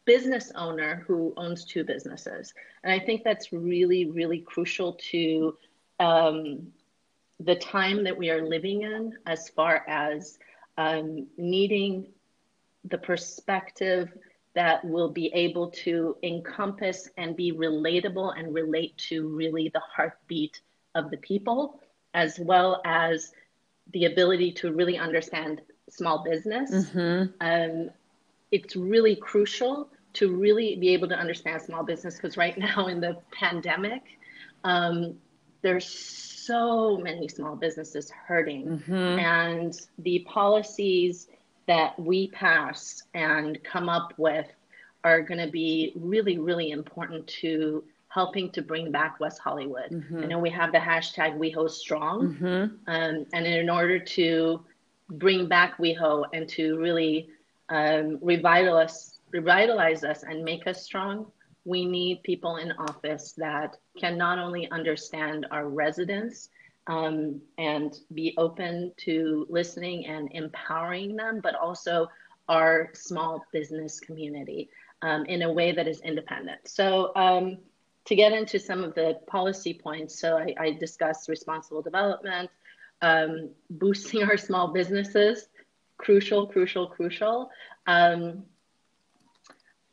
business owner who owns two businesses. And I think that's really really crucial to um, the time that we are living in as far as um, needing the perspective that will be able to encompass and be relatable and relate to really the heartbeat of the people, as well as the ability to really understand small business. Mm-hmm. Um, it's really crucial to really be able to understand small business because right now in the pandemic, um, there's so many small businesses hurting, mm-hmm. and the policies that we pass and come up with are going to be really, really important to helping to bring back West Hollywood. Mm-hmm. I know we have the hashtag WeHo Strong, mm-hmm. um, and in order to bring back WeHo and to really um, revitalize, revitalize us and make us strong, we need people in office that can not only understand our residents um, and be open to listening and empowering them, but also our small business community um, in a way that is independent. So, um, to get into some of the policy points, so I, I discussed responsible development, um, boosting our small businesses, crucial, crucial, crucial. Um,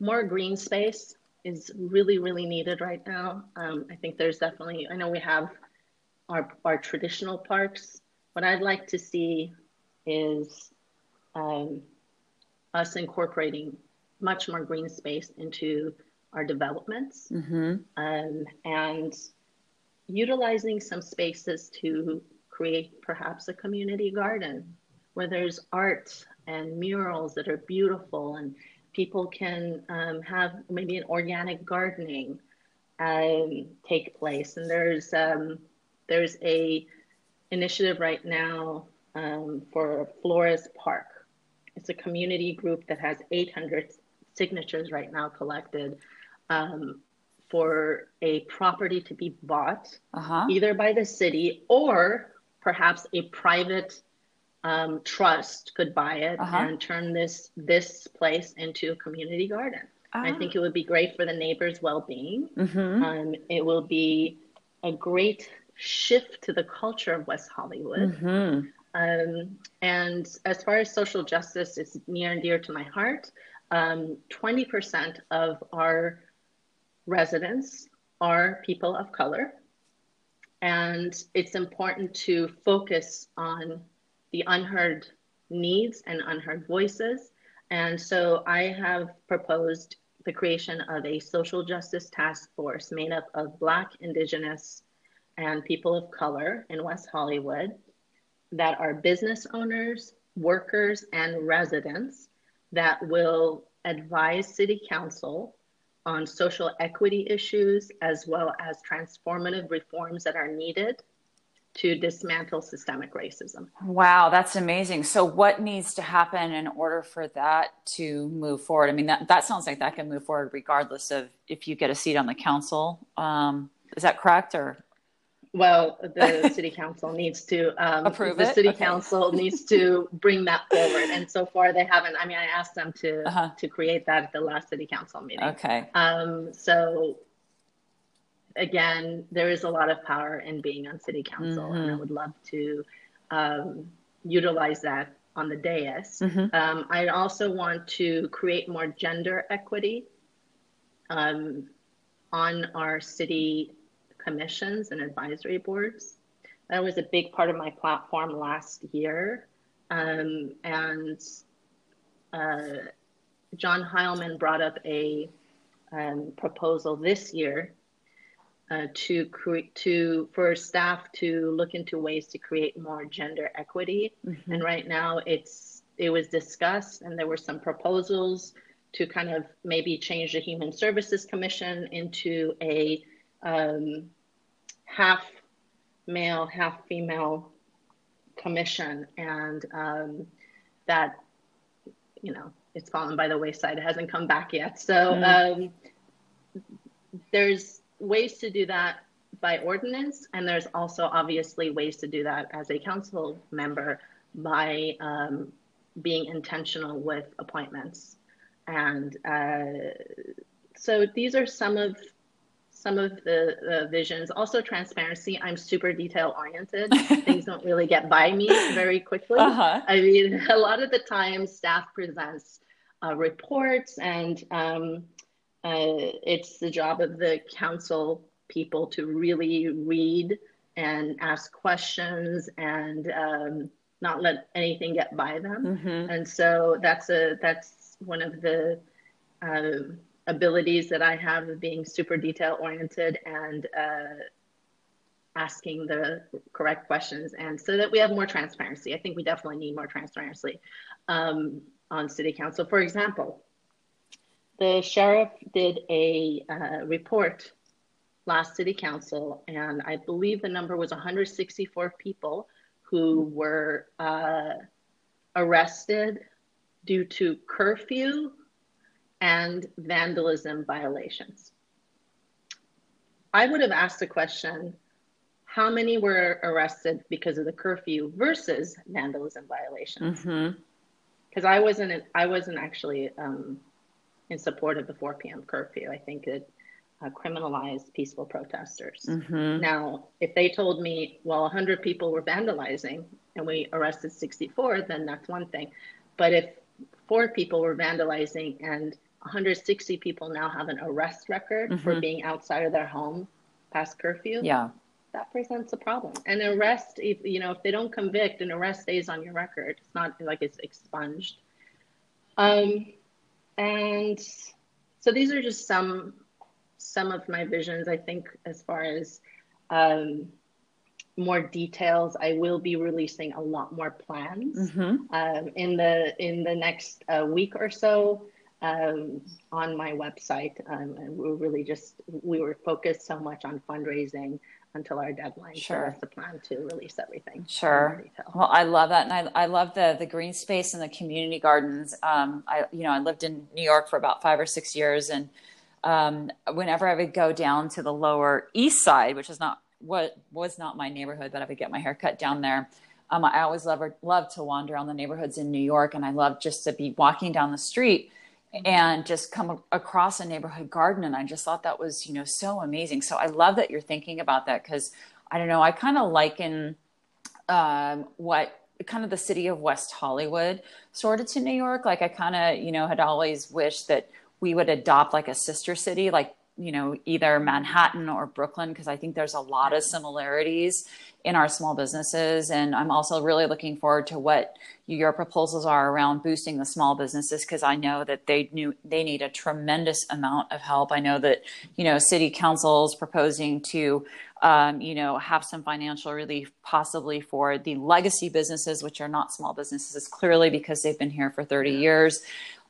more green space is really, really needed right now. Um, I think there's definitely, I know we have our, our traditional parks. What I'd like to see is um, us incorporating much more green space into our developments mm-hmm. um, and utilizing some spaces to create perhaps a community garden where there's art and murals that are beautiful and people can um, have maybe an organic gardening um, take place and there's um, there's a initiative right now um, for Flores Park. It's a community group that has 800 signatures right now collected um, for a property to be bought uh-huh. either by the city or perhaps a private um, trust could buy it uh-huh. and turn this this place into a community garden. I think it would be great for the neighbors' well-being. Mm-hmm. Um, it will be a great shift to the culture of West Hollywood. Mm-hmm. Um, and as far as social justice, it's near and dear to my heart. Um, 20% of our residents are people of color. And it's important to focus on the unheard needs and unheard voices. And so I have proposed the creation of a social justice task force made up of Black, Indigenous, and people of color in West Hollywood that are business owners, workers, and residents that will advise City Council on social equity issues as well as transformative reforms that are needed to dismantle systemic racism. Wow, that's amazing. So what needs to happen in order for that to move forward? I mean, that, that sounds like that can move forward regardless of if you get a seat on the council. Um, is that correct or? Well, the city council needs to um, approve the it. city okay. council needs to bring that forward, and so far they haven't. I mean, I asked them to uh-huh. to create that at the last city council meeting. Okay. Um. So again, there is a lot of power in being on city council, mm-hmm. and I mm-hmm. would love to um, utilize that on the dais. Mm-hmm. Um, I also want to create more gender equity um, on our city commissions and advisory boards. That was a big part of my platform last year. Um, and uh, John Heilman brought up a um, proposal this year uh, to create to for staff to look into ways to create more gender equity. Mm-hmm. And right now, it's it was discussed, and there were some proposals to kind of maybe change the Human Services Commission into a um, half male, half female commission, and um, that you know it's fallen by the wayside. It hasn't come back yet. So mm. um, there's ways to do that by ordinance, and there's also obviously ways to do that as a council member by um, being intentional with appointments. And uh, so these are some of some of the, the visions. Also, transparency. I'm super detail oriented. Things don't really get by me very quickly. Uh-huh. I mean, a lot of the time, staff presents uh, reports, and um, uh, it's the job of the council people to really read and ask questions and um, not let anything get by them. Mm-hmm. And so that's a that's one of the uh, abilities that I have of being super detail oriented and uh, asking the correct questions, and so that we have more transparency. I think we definitely need more transparency um, on city council. For example, the sheriff did a uh, report last city council, and I believe the number was 164 people who were uh, arrested due to curfew and vandalism violations. I would have asked the question how many were arrested because of the curfew versus vandalism violations? Because mm-hmm. I wasn't, I wasn't actually um, in support of the 4 p.m. curfew. I think it uh, criminalized peaceful protesters. Mm-hmm. Now, if they told me, well, 100 people were vandalizing and we arrested 64, then that's one thing. But if four people were vandalizing and 160 people now have an arrest record mm-hmm. for being outside of their home past curfew, yeah, that presents a problem. And arrest, if, you know, if they don't convict, an arrest stays on your record. It's not like it's expunged. Um, and so these are just some some of my visions. I think as far as um, more details, I will be releasing a lot more plans mm-hmm. um, in the in the next uh, week or so um, on my website. Um, and we really just we were focused so much on fundraising until our deadline. Sure. So that's the plan to release everything. Sure. Well, I love that, and I, I love the the green space and the community gardens. Um, I you know I lived in New York for about five or six years, and um, whenever I would go down to the Lower East Side, which is not what was not my neighborhood, but I would get my hair cut down there. Um, I always love love to wander around the neighborhoods in New York, and I love just to be walking down the street and just come across a neighborhood garden and i just thought that was you know so amazing. So i love that you're thinking about that because i don't know i kind of liken um, what kind of the city of west hollywood sort of to new york. Like i kind of you know had always wished that we would adopt like a sister city like you know either manhattan or brooklyn because i think there's a lot of similarities in our small businesses. And I'm also really looking forward to what your proposals are around boosting the small businesses because I know that they knew they need a tremendous amount of help. I know that you know city councils proposing to um, you know have some financial relief possibly for the legacy businesses, which are not small businesses, clearly because they've been here for 30 years.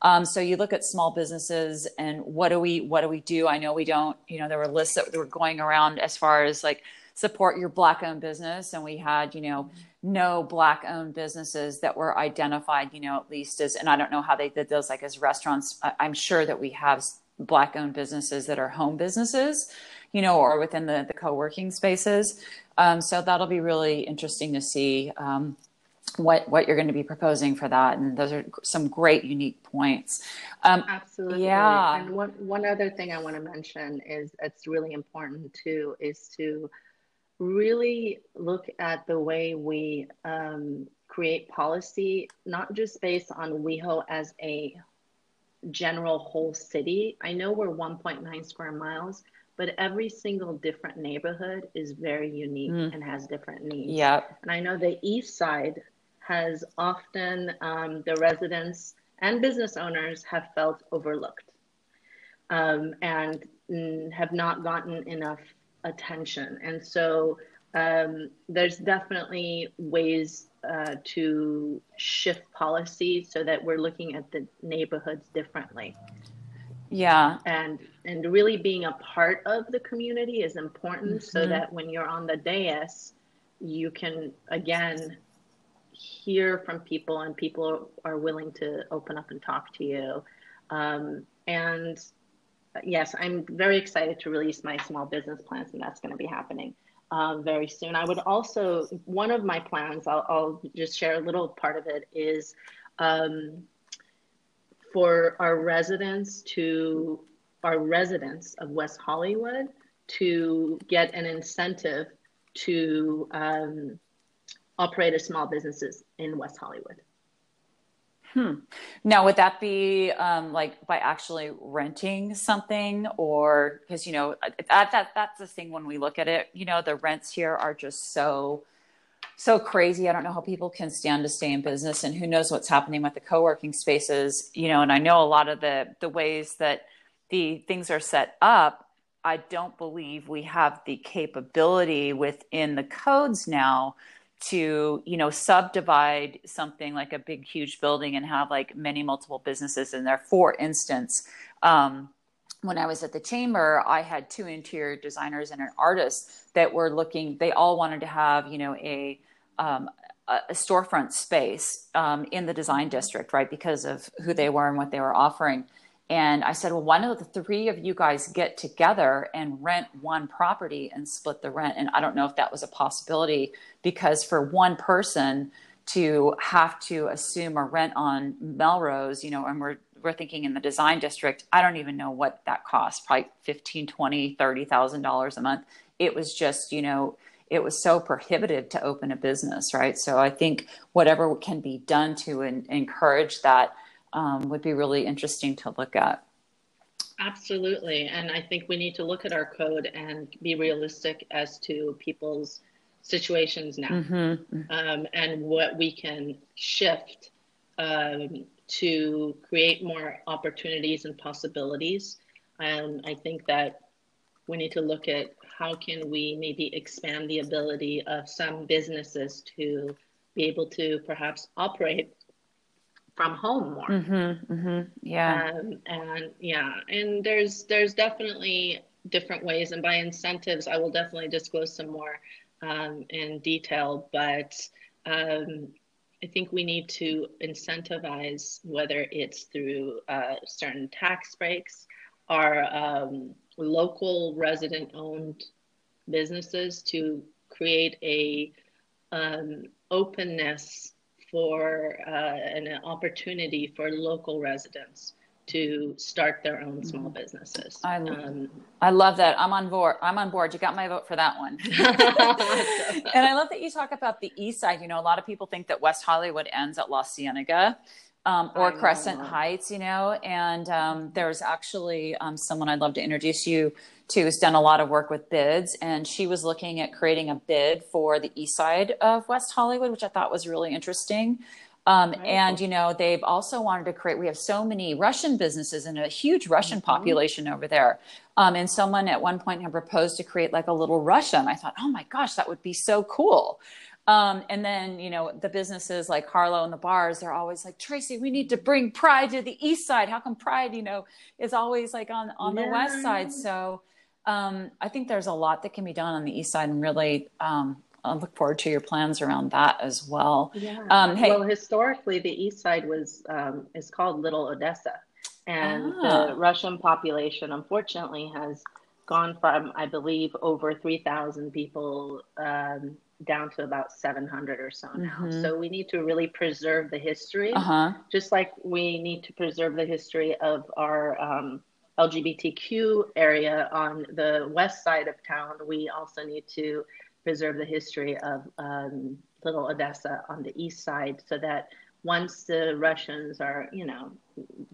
Um, so you look at small businesses and what do we what do we do? I know we don't. You know there were lists that were going around as far as like support your black owned business. And we had you know no black owned businesses that were identified you know at least as and i don't know how they did those like as restaurants. I'm sure that we have black owned businesses that are home businesses you know or within the, the co-working spaces. Um, so that'll be really interesting to see um, what what you're going to be proposing for that. And those are some great unique points. Um, absolutely. yeah. And one one other thing i want to mention is it's really important too is to really look at the way we um, create policy, not just based on WeHo as a general whole city. I know we're 1.9 square miles, but every single different neighborhood is very unique mm. and has different needs. Yeah. And I know the east side has often um, the residents and business owners have felt overlooked um, and mm, have not gotten enough attention. And so um, there's definitely ways uh, to shift policy so that we're looking at the neighborhoods differently. Yeah. And and really being a part of the community is important mm-hmm. so that when you're on the dais, you can again hear from people yes, I'm very excited to release my small business plans, and that's going to be happening uh, very soon. I would also, one of my plans, I'll, I'll just share a little part of it, is um, for our residents to, our residents of West Hollywood to get an incentive to um, operate as small businesses in West Hollywood. Hmm. Now, would that be um, like by actually renting something, or because you know that, that that's the thing when we look at it, you know, the rents here are just so so crazy. I don't know how people can stand to stay in business, and who knows what's happening with the co working spaces, you know. And I know a lot of the the ways that the things are set up. I don't believe we have the capability within the codes now to you know subdivide something like a big huge building and have like many multiple businesses in there. For instance um, when i was at the chamber i had two interior designers and an artist that were looking they all wanted to have you know a um, a storefront space um, in the design district right because of who they were and what they were offering and I said, well, why don't the three of you guys get together and rent one property and split the rent? And I don't know if that was a possibility because for one person to have to assume a rent on Melrose, you know, and we're we're thinking in the design district, I don't even know what that costs, probably 15, 20, 30,000 dollars a month. It was just, you know, it was so prohibitive to open a business, right? So I think whatever can be done to encourage that um, would be really interesting to look at. Absolutely. And I think we need to look at our code and be realistic as to people's situations now mm-hmm. um, and what we can shift um, to create more opportunities and possibilities. And I think that we need to look at how can we maybe expand the ability of some businesses to be able to perhaps operate from home more. Mm-hmm, mm-hmm, yeah. Um, and yeah, and there's there's definitely different ways, and by incentives, I will definitely disclose some more um, in detail. But um, I think we need to incentivize whether it's through uh, certain tax breaks, our um, local resident-owned businesses to create a um, openness for uh, an opportunity for local residents to start their own small mm-hmm. businesses. I, um, I love that. I'm on board. I'm on board. You got my vote for that one. and I love that you talk about the east side. You know, a lot of people think that West Hollywood ends at La Cienega. Um, or Crescent Heights, you know, and um, there's actually um, someone I'd love to introduce you to who's done a lot of work with bids, and she was looking at creating a bid for the east side of West Hollywood, which I thought was really interesting. Um, and you know, they've also wanted to create. We have so many Russian businesses and a huge Russian mm-hmm. population over there. Um, and someone at one point had proposed to create like a little Russia, and I thought, oh my gosh, that would be so cool. Um, and then, you know, the businesses like Harlow and the bars, they're always like, Tracy, we need to bring pride to the east side. How come pride, you know, is always like on, on yeah. the west side? So um, I think there's a lot that can be done on the east side, and really, um, I look forward to your plans around that as well. Yeah. Um, hey, well, historically, the east side was um, is called Little Odessa, and ah. the Russian population, unfortunately, has gone from I believe over three thousand people um, down to about 700 or so now. Mm-hmm. So we need to really preserve the history, uh-huh. just like we need to preserve the history of our um, LGBTQ area on the west side of town, we also need to preserve the history of um, Little Odessa on the east side so that once the Russians are, you know,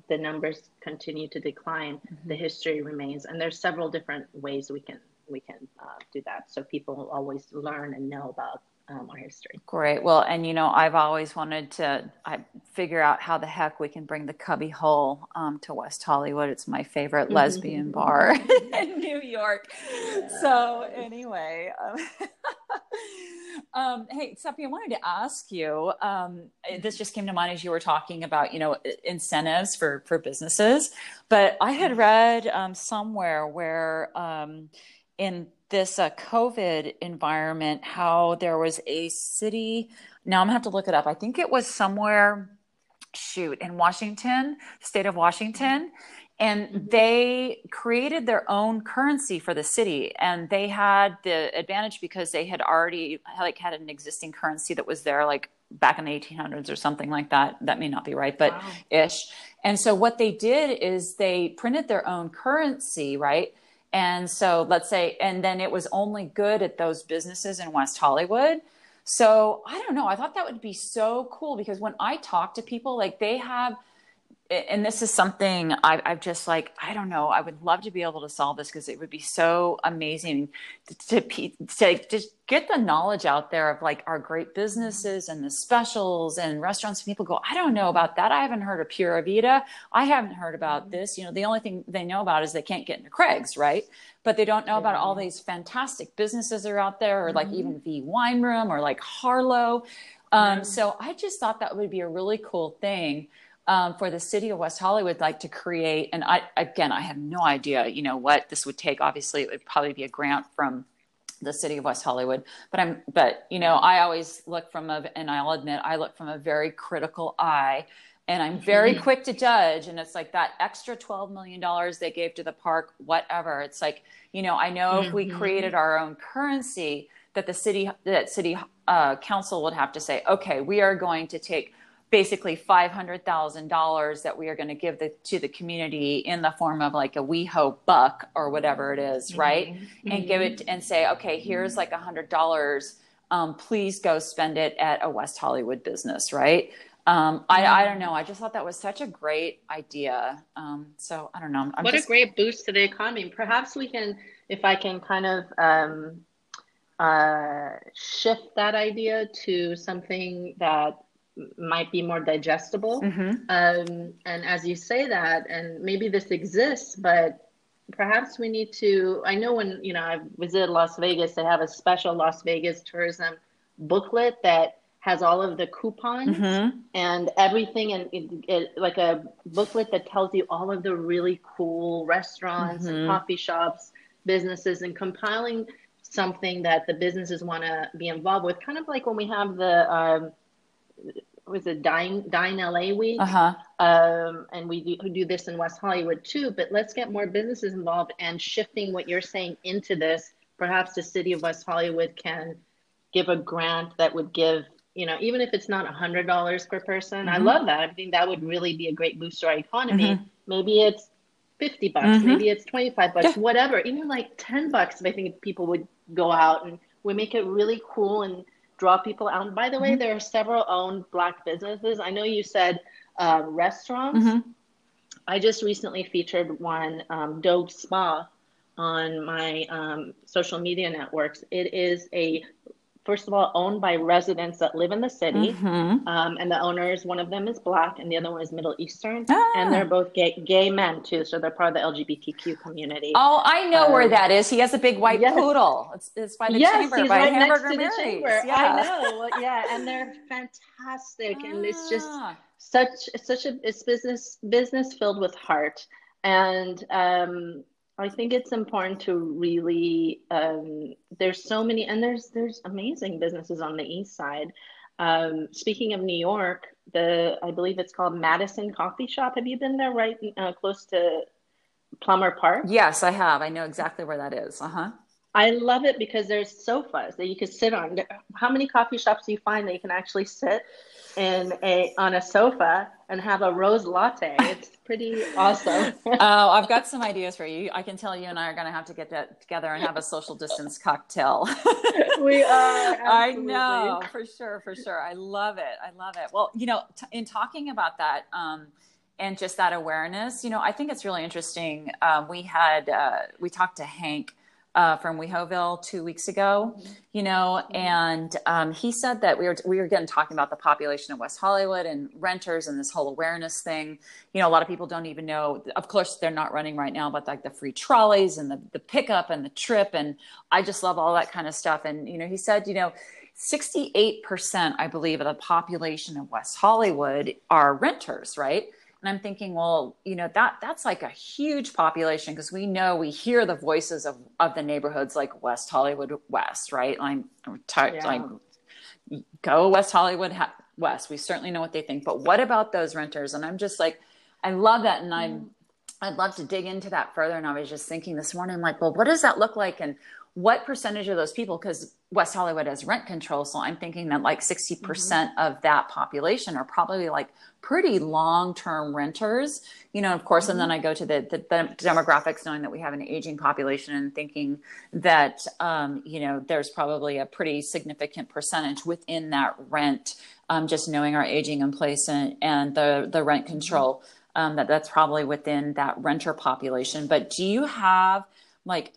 the numbers continue to decline, mm-hmm. the history remains. And there's several different ways we can we can uh, do that so people always learn and know about um, our history. Great. Well, and you know, I've always wanted to I figure out how the heck we can bring the Cubby Hole um, to West Hollywood. It's my favorite mm-hmm. lesbian bar in New York. Yeah. So anyway, um, um, hey, Sepi, I wanted to ask you. Um, this just came to mind as you were talking about, you know, incentives for for businesses. But I had read um, somewhere where in this uh, COVID environment, how there was a city. Now I'm gonna have to look it up. I think it was somewhere, shoot, in Washington, state of Washington, and mm-hmm. they created their own currency for the city. And they had the advantage because they had already like had an existing currency that was there, like back in the 1800s or something like that. That may not be right, but wow. ish. And so what they did is they printed their own currency, right? And so let's say, and then it was only good at those businesses in West Hollywood. So I don't know. I thought that would be so cool because when I talk to people, like they have and this is something I, I've just like I don't know. I would love to be able to solve this because it would be so amazing to, to, to just get the knowledge out there of like our great businesses and the specials and restaurants. People go, I don't know about that. I haven't heard of Pura Vida. I haven't heard about mm-hmm. this. You know, the only thing they know about is they can't get into Craig's, right? But they don't know yeah. about all these fantastic businesses that are out there, or like mm-hmm. even V Wine Room or like Harlow. Um, So I just thought that would be a really cool thing um, for the city of West Hollywood like to create. And I again, I have no idea, you know, what this would take. Obviously, it would probably be a grant from the city of West Hollywood. But I'm, but you know, I always look from a, and I'll admit, I look from a very critical eye. And I'm very mm-hmm. quick to judge. And it's like that extra $12 million they gave to the park, whatever. It's like, you know, I know mm-hmm. if we mm-hmm. created our own currency, that the city, that city uh, council would have to say, okay, we are going to take basically $500,000 that we are going to give the, to the community in the form of like a WeHo buck or whatever it is, mm-hmm. right? Mm-hmm. And give it and say, okay, here's like a hundred dollars. Um, please go spend it at a West Hollywood business, right? Um, I, I don't know. I just thought that was such a great idea. Um, so I don't know. I'm what just... a great boost to the economy. Perhaps we can, if I can kind of um, uh, shift that idea to something that might be more digestible. Mm-hmm. Um, and as you say that, and maybe this exists, but perhaps we need to. I know when you know I visited Las Vegas, they have a special Las Vegas tourism booklet that has all of the coupons mm-hmm. and everything, and it, it, like a booklet that tells you all of the really cool restaurants mm-hmm. and coffee shops, businesses, and compiling something that the businesses want to be involved with. Kind of like when we have the um, was a Dine Dine LA Week, uh-huh. um, and we do, do this in West Hollywood too. But let's get more businesses involved and shifting what you're saying into this. Perhaps the city of West Hollywood can give a grant that would give you know even if it's not a hundred dollars per person. Mm-hmm. I love that. I think that would really be a great boost to our economy. Mm-hmm. Maybe it's fifty bucks, mm-hmm. maybe it's twenty five bucks, yeah. whatever. Even like ten bucks, I think people would go out and we make it really cool and draw people out. And by the way, mm-hmm. there are several owned Black businesses. I know you said uh, restaurants. Mm-hmm. I just recently featured one, um, Dogue Spa, on my um, social media networks. It is a first of all owned by residents that live in the city mm-hmm. um, and the owners one of them is black and the other one is middle eastern ah. and they're both gay, gay men too so they're part of the lgbtq community oh i know um, where that is he has a big white yes. poodle it's, it's by the yes, chamber he's by right hamburger next to the chamber. Yeah. i know yeah and they're fantastic ah. and it's just ah. such such a it's business business filled with heart and um I think it's important to really. Um, there's so many, and there's there's amazing businesses on the east side. Um, speaking of New York, the I believe it's called Madison Coffee Shop. Have you been there? Right uh, close to Plummer Park. Yes, I have. I know exactly where that is. Uh huh. I love it because there's sofas that you can sit on. How many coffee shops do you find that you can actually sit in a on a sofa and have a rose latte? It's pretty awesome. oh, I've got some ideas for you. I can tell you and I are going to have to get that together and have a social distance cocktail. we are. Absolutely. I know for sure, for sure. I love it. I love it. Well, you know, t- in talking about that. Um, and just that awareness, you know, I think it's really interesting. Um, we had uh, we talked to Hank uh, from WeHoville two weeks ago, mm-hmm. you know, mm-hmm. and um, he said that we were we were again talking about the population of West Hollywood and renters and this whole awareness thing. You know, a lot of people don't even know. Of course, they're not running right now, but like the free trolleys and the the pickup and the trip, and I just love all that kind of stuff. And you know, he said, you know. 68% i believe of the population of west hollywood are renters right and I'm thinking, well, you know, that that's like a huge population because we know we hear the voices of, of the neighborhoods like West Hollywood West, right? Like, yeah. like go West Hollywood West. We certainly know what they think, but what about those renters? And I'm just like, I love that, and I'm. Mm. I'd love to dig into that further. And I was just thinking this morning, like, well, what does that look like? And what percentage of those people? Because West Hollywood has rent control. So I'm thinking that like 60% mm hmm of that population are probably like pretty long term renters, you know, of course. Mm-hmm. And then I go to the, the, the, demographics, knowing that we have an aging population and thinking that, um, you know, there's probably a pretty significant percentage within that rent, um, just knowing our aging in place and, and the, the rent mm-hmm. control. Um, that that's probably within that renter population. But do you have like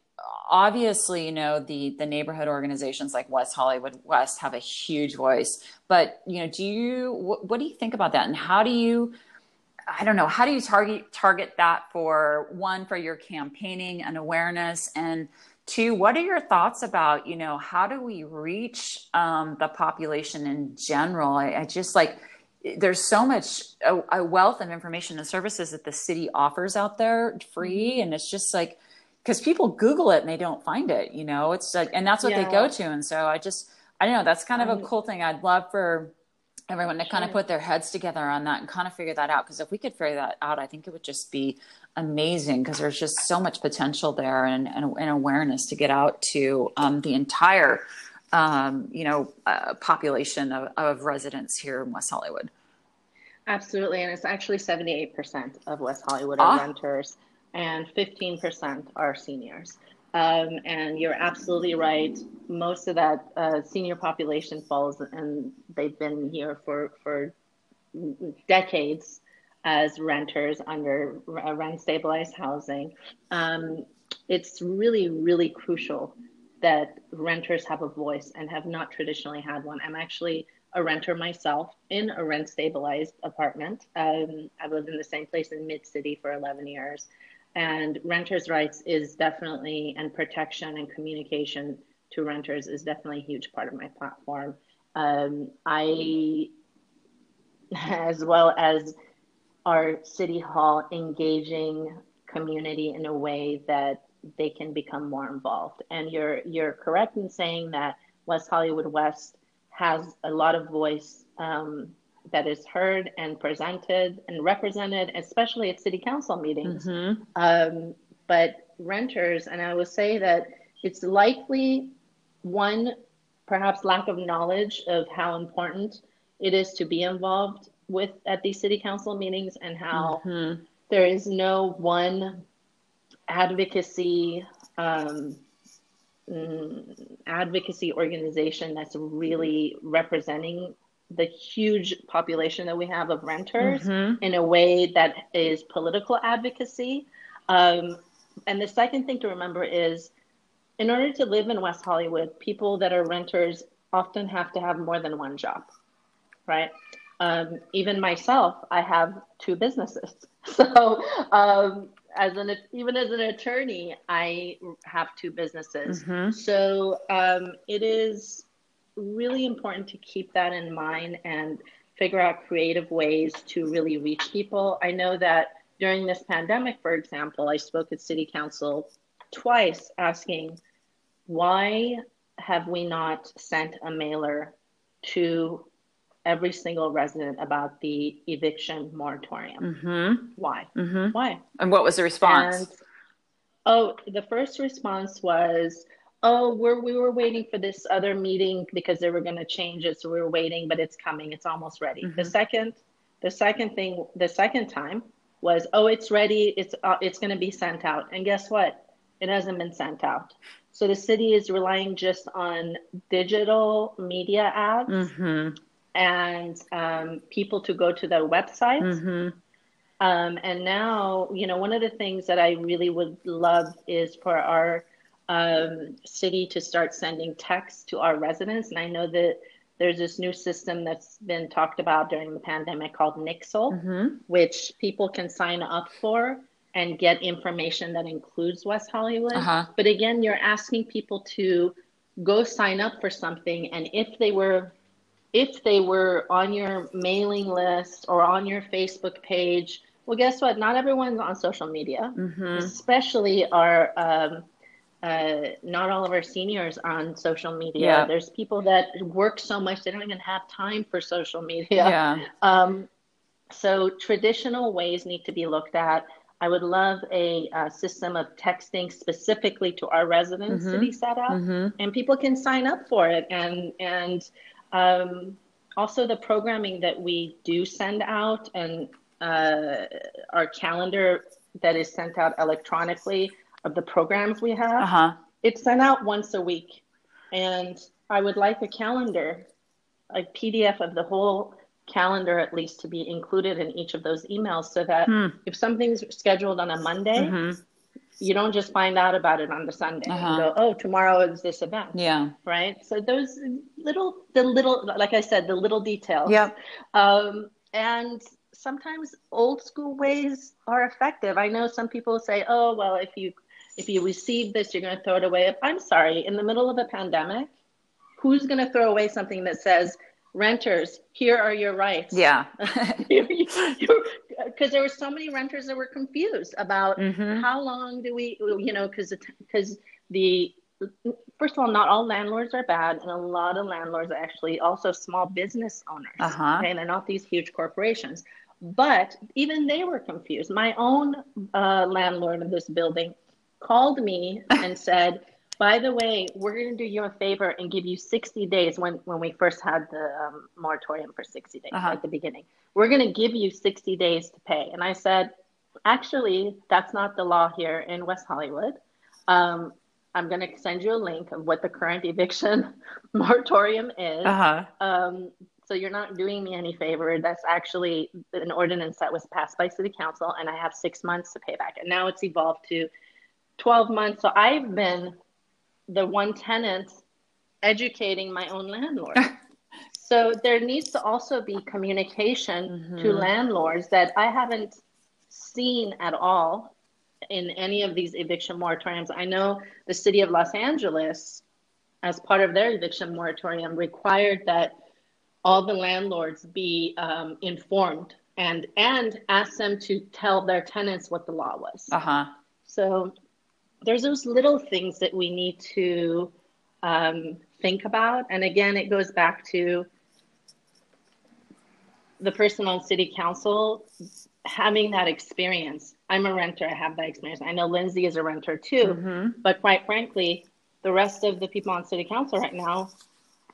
obviously you know the the neighborhood organizations like west hollywood west have a huge voice but you know do you what, what do you think about that? And how do you i don't know how do you target target that for one for your campaigning and awareness? And two what are your thoughts about you know how do we reach um, the population in general? I, I just like there's so much a, a, wealth of information and services that the city offers out there free mm-hmm. and it's just like because people Google it and they don't find it, you know, it's like, and that's what yeah. they go to. And so I just, I don't know, that's kind of a cool thing. I'd love for everyone to kind of put their heads together on that and kind of figure that out. Cause if we could figure that out, I think it would just be amazing because there's just so much potential there and, and, and awareness to get out to um, the entire, um, you know, uh, population of, of residents here in West Hollywood. Absolutely. And it's actually 78% of West Hollywood are ah. renters and 15% are seniors. Um, and you're absolutely right. Most of that uh, senior population falls, and they've been here for, for decades as renters under rent stabilized housing. Um, it's really, really crucial that renters have a voice and have not traditionally had one. I'm actually a renter myself in a rent stabilized apartment. Um, I've lived in the same place in Mid City for 11 years and renters' rights is definitely, and protection and communication to renters is definitely a huge part of my platform. Um, I, as well as our city hall, engaging community in a way that they can become more involved. And you're you're correct in saying that West Hollywood West has a lot of voice um, that is heard and presented and represented, especially at city council meetings. Mm-hmm. Um, but renters, and I will say that it's likely one, perhaps lack of knowledge of how important it is to be involved with at these city council meetings and how mm-hmm. there is no one advocacy um, mm, advocacy organization that's really representing the huge population that we have of renters mm-hmm. in a way that is political advocacy. Um, and the second thing to remember is in order to live in West Hollywood, people that are renters often have to have more than one job, right? Um, even myself, I have two businesses. So, um, as an even as an attorney, I have two businesses. Mm-hmm. So um, it is really important to keep that in mind and figure out creative ways to really reach people. I know that during this pandemic, for example, I spoke at City Council twice asking why have we not sent a mailer to every single resident about the eviction moratorium? Mm-hmm. Why? Mm-hmm. Why? And what was the response? And, oh, the first response was, oh we're we were waiting for this other meeting because they were going to change it so we were waiting but it's coming it's almost ready mm-hmm. the second the second thing the second time was oh it's ready it's uh, it's going to be sent out and guess what it hasn't been sent out so the city is relying just on digital media ads mm-hmm. and um, people to go to their website mm-hmm. um, and now you know one of the things that i really would love is for our um, city to start sending texts to our residents. And I know that there's this new system that's been talked about during the pandemic called Nixle, mm-hmm. which people can sign up for and get information that includes West Hollywood. Uh-huh. But again, you're asking people to go sign up for something, and if they were if they were on your mailing list or on your Facebook page, well, guess what? Not everyone's on social media, mm-hmm. especially our um, uh, not all of our seniors are on social media. Yeah. There's people that work so much they don't even have time for social media. Yeah. Um, so traditional ways need to be looked at. I would love a, a, system of texting specifically to our residents mm-hmm. to be set up, mm-hmm. and people can sign up for it. And and um, also the programming that we do send out and uh, our calendar that is sent out electronically of the programs we have. Uh-huh. It's sent out once a week, and I would like a calendar, a PDF of the whole calendar at least to be included in each of those emails so that hmm. if something's scheduled on a Monday, mm-hmm. you don't just find out about it on the Sunday. Uh-huh. go, oh, tomorrow is this event. Yeah. Right. So those little, the little, like I said, the little details. Yeah. Um, and sometimes old school ways are effective. I know some people say, oh, well, if you if you receive this, you're going to throw it away. I'm sorry, in the middle of a pandemic, who's going to throw away something that says renters, here are your rights. Yeah. Because there were so many renters that were confused about mm-hmm. how long do we, you know, because because the first of all, not all landlords are bad, and a lot of landlords are actually also small business owners. Uh-huh. Okay, and they're not these huge corporations. But even they were confused. My own uh, landlord of this building called me and said, by the way, we're going to do you a favor and give you 60 days when, when we first had the um, moratorium for 60 days uh-huh. at the beginning. We're going to give you 60 days to pay. And I said, actually, that's not the law here in West Hollywood. Um, I'm going to send you a link of what the current eviction moratorium is. Uh-huh. Um, so you're not doing me any favor. That's actually an ordinance that was passed by City Council, and I have six months to pay back. And now it's evolved to 12 months. So I've been the one tenant educating my own landlord. so there needs to also be communication mm-hmm. to landlords that I haven't seen at all in any of these eviction moratoriums. I know the city of Los Angeles, as part of their eviction moratorium, required that all the landlords be um, informed and and ask them to tell their tenants what the law was. Uh huh. So there's those little things that we need to um, think about. And again, it goes back to the person on city council having that experience. I'm a renter, I have that experience. I know Lindsey is a renter too, mm-hmm. but quite frankly, the rest of the people on city council right now,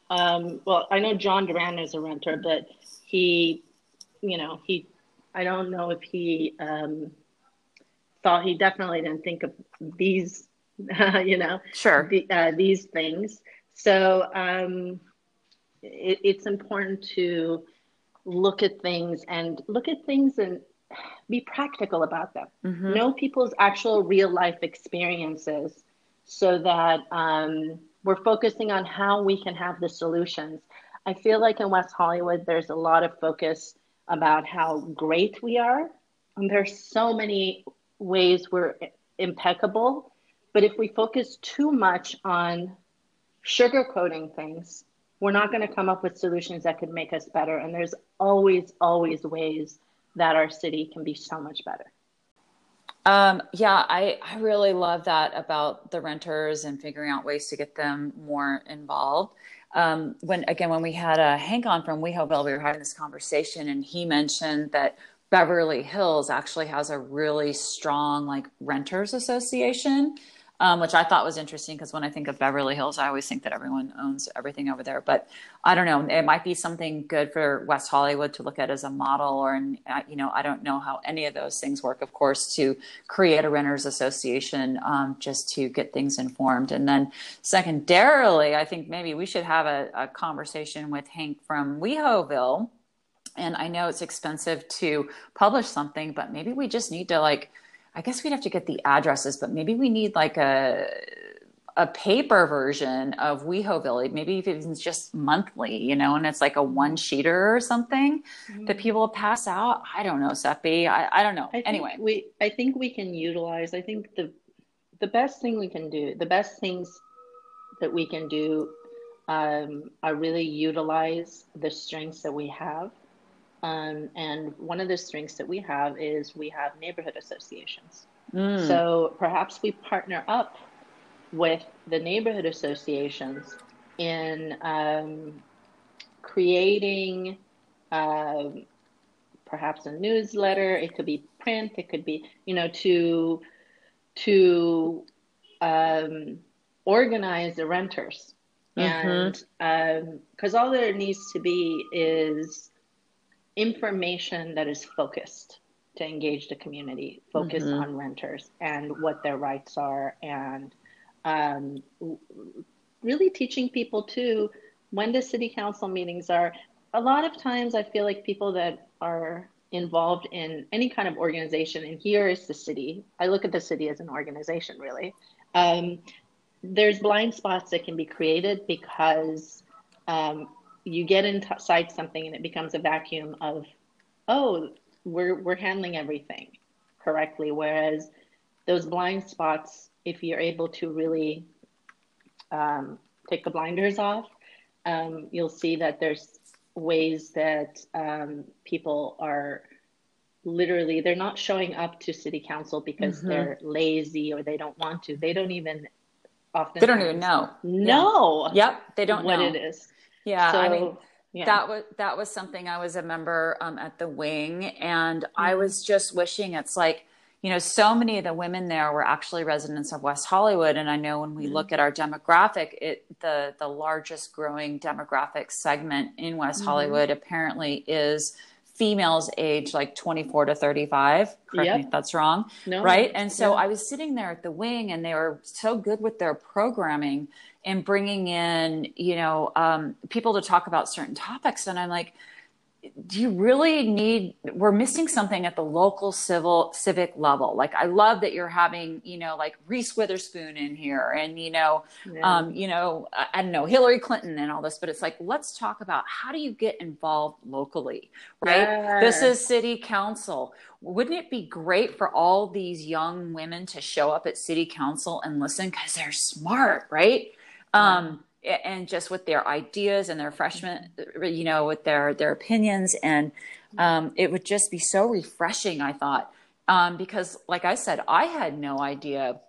um, well, I know John Duran is a renter, but he, you know, he, I don't know if he, um, thought he definitely didn't think of these, uh, you know, sure, the, uh, these things. So um, it, it's important to look at things and look at things and be practical about them. Mm-hmm. Know people's actual real life experiences so that um, we're focusing on how we can have the solutions. I feel like in West Hollywood, there's a lot of focus about how great we are. And there's so many ways we're impeccable. But if we focus too much on sugarcoating things, we're not going to come up with solutions that could make us better. And there's always, always ways that our city can be so much better. Um, yeah, I, I really love that about the renters and figuring out ways to get them more involved. Um, when again, when we had a Hank on from WeHoville, we were having this conversation, and he mentioned that Beverly Hills actually has a really strong like renters association, um, which I thought was interesting because when I think of Beverly Hills, I always think that everyone owns everything over there. But I don't know, it might be something good for West Hollywood to look at as a model, or uh, you know, I don't know how any of those things work. Of course, to create a renters association um, just to get things informed, and then secondarily, I think maybe we should have a, a conversation with Hank from WeHoville and I know it's expensive to publish something, but maybe we just need to like, I guess we'd have to get the addresses, but maybe we need like a a paper version of WeHoville. Maybe if it's just monthly, you know, and it's like a one sheeter or something mm-hmm. that people pass out. I don't know, Sepi. I, I don't know. I anyway, we I think we can utilize. I think the the best thing we can do, the best things that we can do, um, are really utilize the strengths that we have um, and one of the strengths that we have is we have neighborhood associations. Mm. So perhaps we partner up with the neighborhood associations in um, creating uh, perhaps a newsletter, it could be print, it could be, you know, to to um, organize the renters. Mm-hmm. And because um, all there needs to be is information that is focused to engage the community, focus mm-hmm. on renters and what their rights are, and um, really teaching people too when the city council meetings are. A lot of times, I feel like people that are involved in any kind of organization, and here is the city. I look at the city as an organization, really. Um, there's blind spots that can be created because um, you get inside something and it becomes a vacuum of, oh, we're we're handling everything correctly. Whereas those blind spots, if you're able to really um, take the blinders off, um, you'll see that there's ways that um, people are literally they're not showing up to city council because mm-hmm. they're lazy or they don't want to they don't even often they don't even know no yeah. yep they don't know what know it is yeah so, i mean yeah. that was that was something i was a member um, at the wing and mm-hmm. i was just wishing it's like you know, so many of the women there were actually residents of West Hollywood. And I know when we mm-hmm. look at our demographic, it the the largest growing demographic segment in West mm-hmm. Hollywood apparently is females age like 24 to 35 correct yep. me if that's wrong no, right and so yeah. i was sitting there at the wing and they were so good with their programming and bringing in you know um, people to talk about certain topics. And i'm like do you really need we're missing something at the local civil civic level. Like i love that you're having you know like reese witherspoon in here and you know yeah. um you know I, I, don't know hillary clinton and all this but it's like let's talk about how do you get involved locally right? Yeah. this is city council. Wouldn't it be great for all these young women to show up at city council and listen? Because they're smart right um and just with their ideas and their freshmen, you know, with their their opinions, and um, it would just be so refreshing. I thought um, because, like I said, I had no idea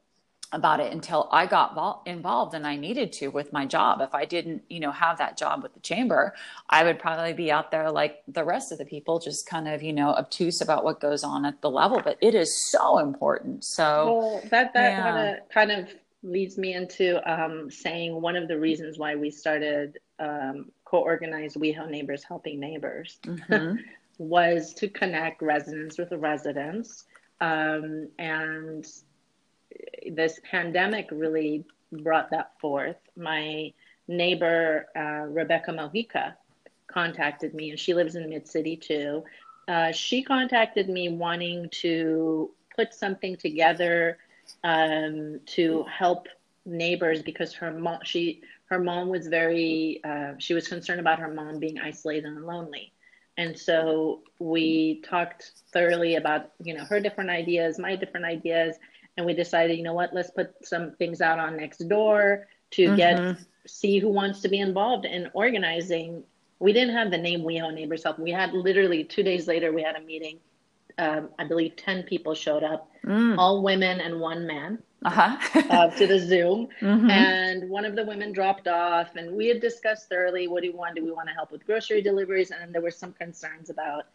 about it until I got vol- involved and I needed to with my job. If I didn't, you know, have that job with the chamber, I would probably be out there like the rest of the people, just kind of, you know, obtuse about what goes on at the level. But it is so important. So well, that that yeah. kind of leads me into um, saying one of the reasons why we started um, co-organized WeHo Neighbors Helping Neighbors mm-hmm. was to connect residents with the residents. Um, and this pandemic really brought that forth. My neighbor, uh, Rebecca Mojica, contacted me, and she lives in Mid City too. Uh, she contacted me wanting to put something together um, to help neighbors because her mom she her mom was very uh, she was concerned about her mom being isolated and lonely and so we talked thoroughly about you know her different ideas my different ideas and we decided you know what let's put some things out on next door to mm-hmm. get see who wants to be involved in organizing we didn't have the name we WeHo Neighbors Help. We had literally two days later, we had a meeting um, I believe 10 people showed up, mm. all women and one man. Uh-huh. uh, to the Zoom. Mm-hmm. And one of the women dropped off, and we had discussed thoroughly what do we want? Do we want to help with grocery deliveries? And then there were some concerns about,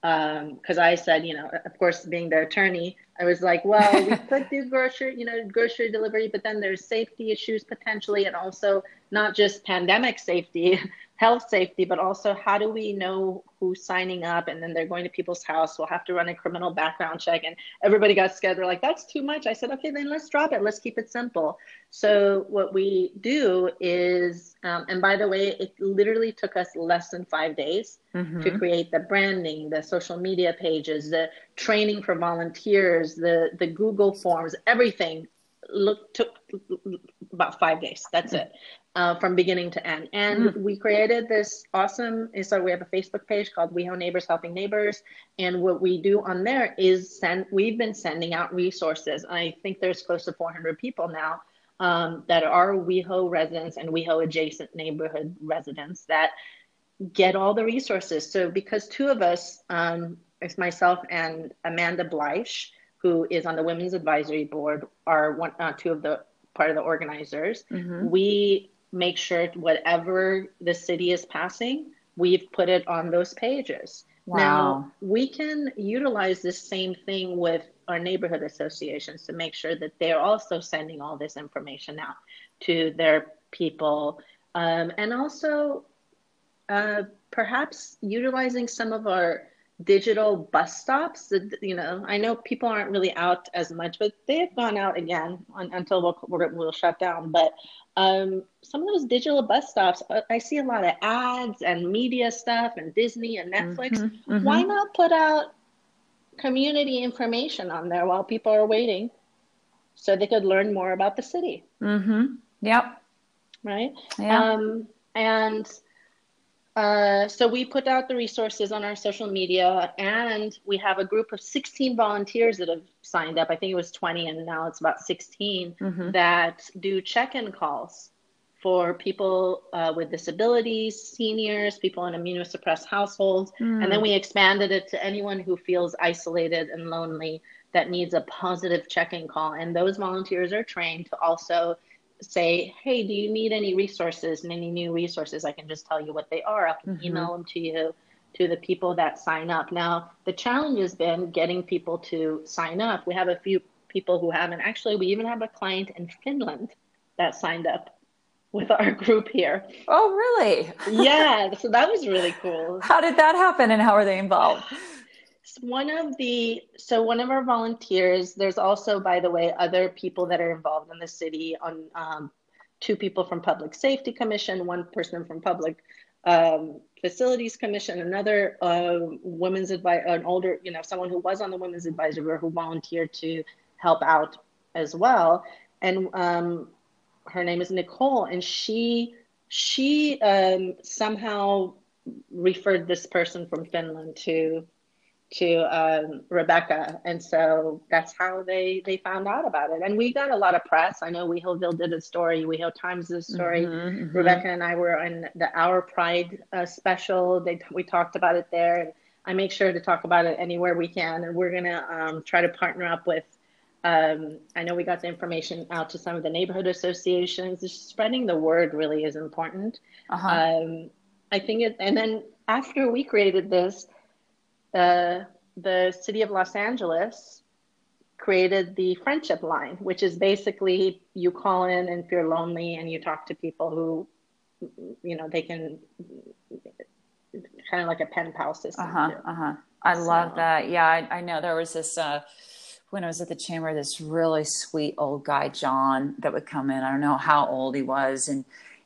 because um, I said, you know, of course, being the attorney, I was like, well, we could do grocery, you know, grocery delivery, but then there's safety issues potentially, and also not just pandemic safety, health safety, but also how do we know who's signing up? And then they're going to people's house. We'll have to run a criminal background check. And everybody got scared. They're like, that's too much. I said, okay, then let's drop it. Let's keep it simple. So what we do is, um, and by the way, it literally took us less than five days mm-hmm. to create the branding, the social media pages, the training for volunteers, the the Google forms, everything look took about five days. That's it uh, from beginning to end. And mm. we created this awesome. So we have a Facebook page called WeHo Neighbors Helping Neighbors, and what we do on there is send. We've been sending out resources. I think there's close to 400 people now um, that are WeHo residents and WeHo adjacent neighborhood residents that get all the resources. So because two of us, um, it's myself and Amanda Bleish, who is on the Women's Advisory Board, are one, uh, two of the part of the organizers. Mm-hmm. We make sure whatever the city is passing, we've put it on those pages. Wow. Now, we can utilize this same thing with our neighborhood associations to make sure that they're also sending all this information out to their people. Um, and also, uh, perhaps utilizing some of our digital bus stops. You know, I know people aren't really out as much, but they have gone out again on, until we'll, we'll shut down. But um, some of those digital bus stops, uh, I see a lot of ads and media stuff and Disney and Netflix. Mm-hmm, mm-hmm. Why not put out community information on there while people are waiting so they could learn more about the city? Mm-hmm. Yep. Right. Yeah. Um, and uh, so we put out the resources on our social media, and we have a group of 16 volunteers that have signed up. I think it was 20, and now it's about 16 mm-hmm. that do check-in calls for people uh, with disabilities, seniors, people in immunosuppressed households, mm. and then we expanded it to anyone who feels isolated and lonely that needs a positive check-in call. And those volunteers are trained to also say, hey, do you need any resources and any new resources? I can just tell you what they are. I can mm-hmm. email them to you, to the people that sign up. Now, the challenge has been getting people to sign up. We have a few people who haven't. Actually, we even have a client in Finland that signed up with our group here. Oh, really? yeah. So that was really cool. How did that happen and how are they involved? one of the so one of our volunteers there's also by the way other people that are involved in the city on um, two people from public safety commission one person from public um, facilities commission another uh, women's advice an older you know someone who was on the women's advisory board who volunteered to help out as well. And um, her name is nicole and she she um, somehow referred this person from finland to to um, Rebecca, and so that's how they they found out about it. And we got a lot of press. I know WeHo did a story, WeHo Times did a story. Mm-hmm, mm-hmm. Rebecca and I were in the Our Pride uh, special. They we talked about it there, and I make sure to talk about it anywhere we can. And we're gonna um, try to partner up with. Um, I know we got the information out to some of the neighborhood associations. Just spreading the word really is important. Uh-huh. Um, I think it, and then after we created this uh, the city of Los Angeles created the friendship line, which is basically you call in and if you're lonely and you talk to people who, you know, they can kind of like a pen pal system. Uh huh. Uh huh. I so. love that. Yeah, I, I, know there was this. Uh, when I was at the chamber, this really sweet old guy, John, that would come in. I don't know how old he was, and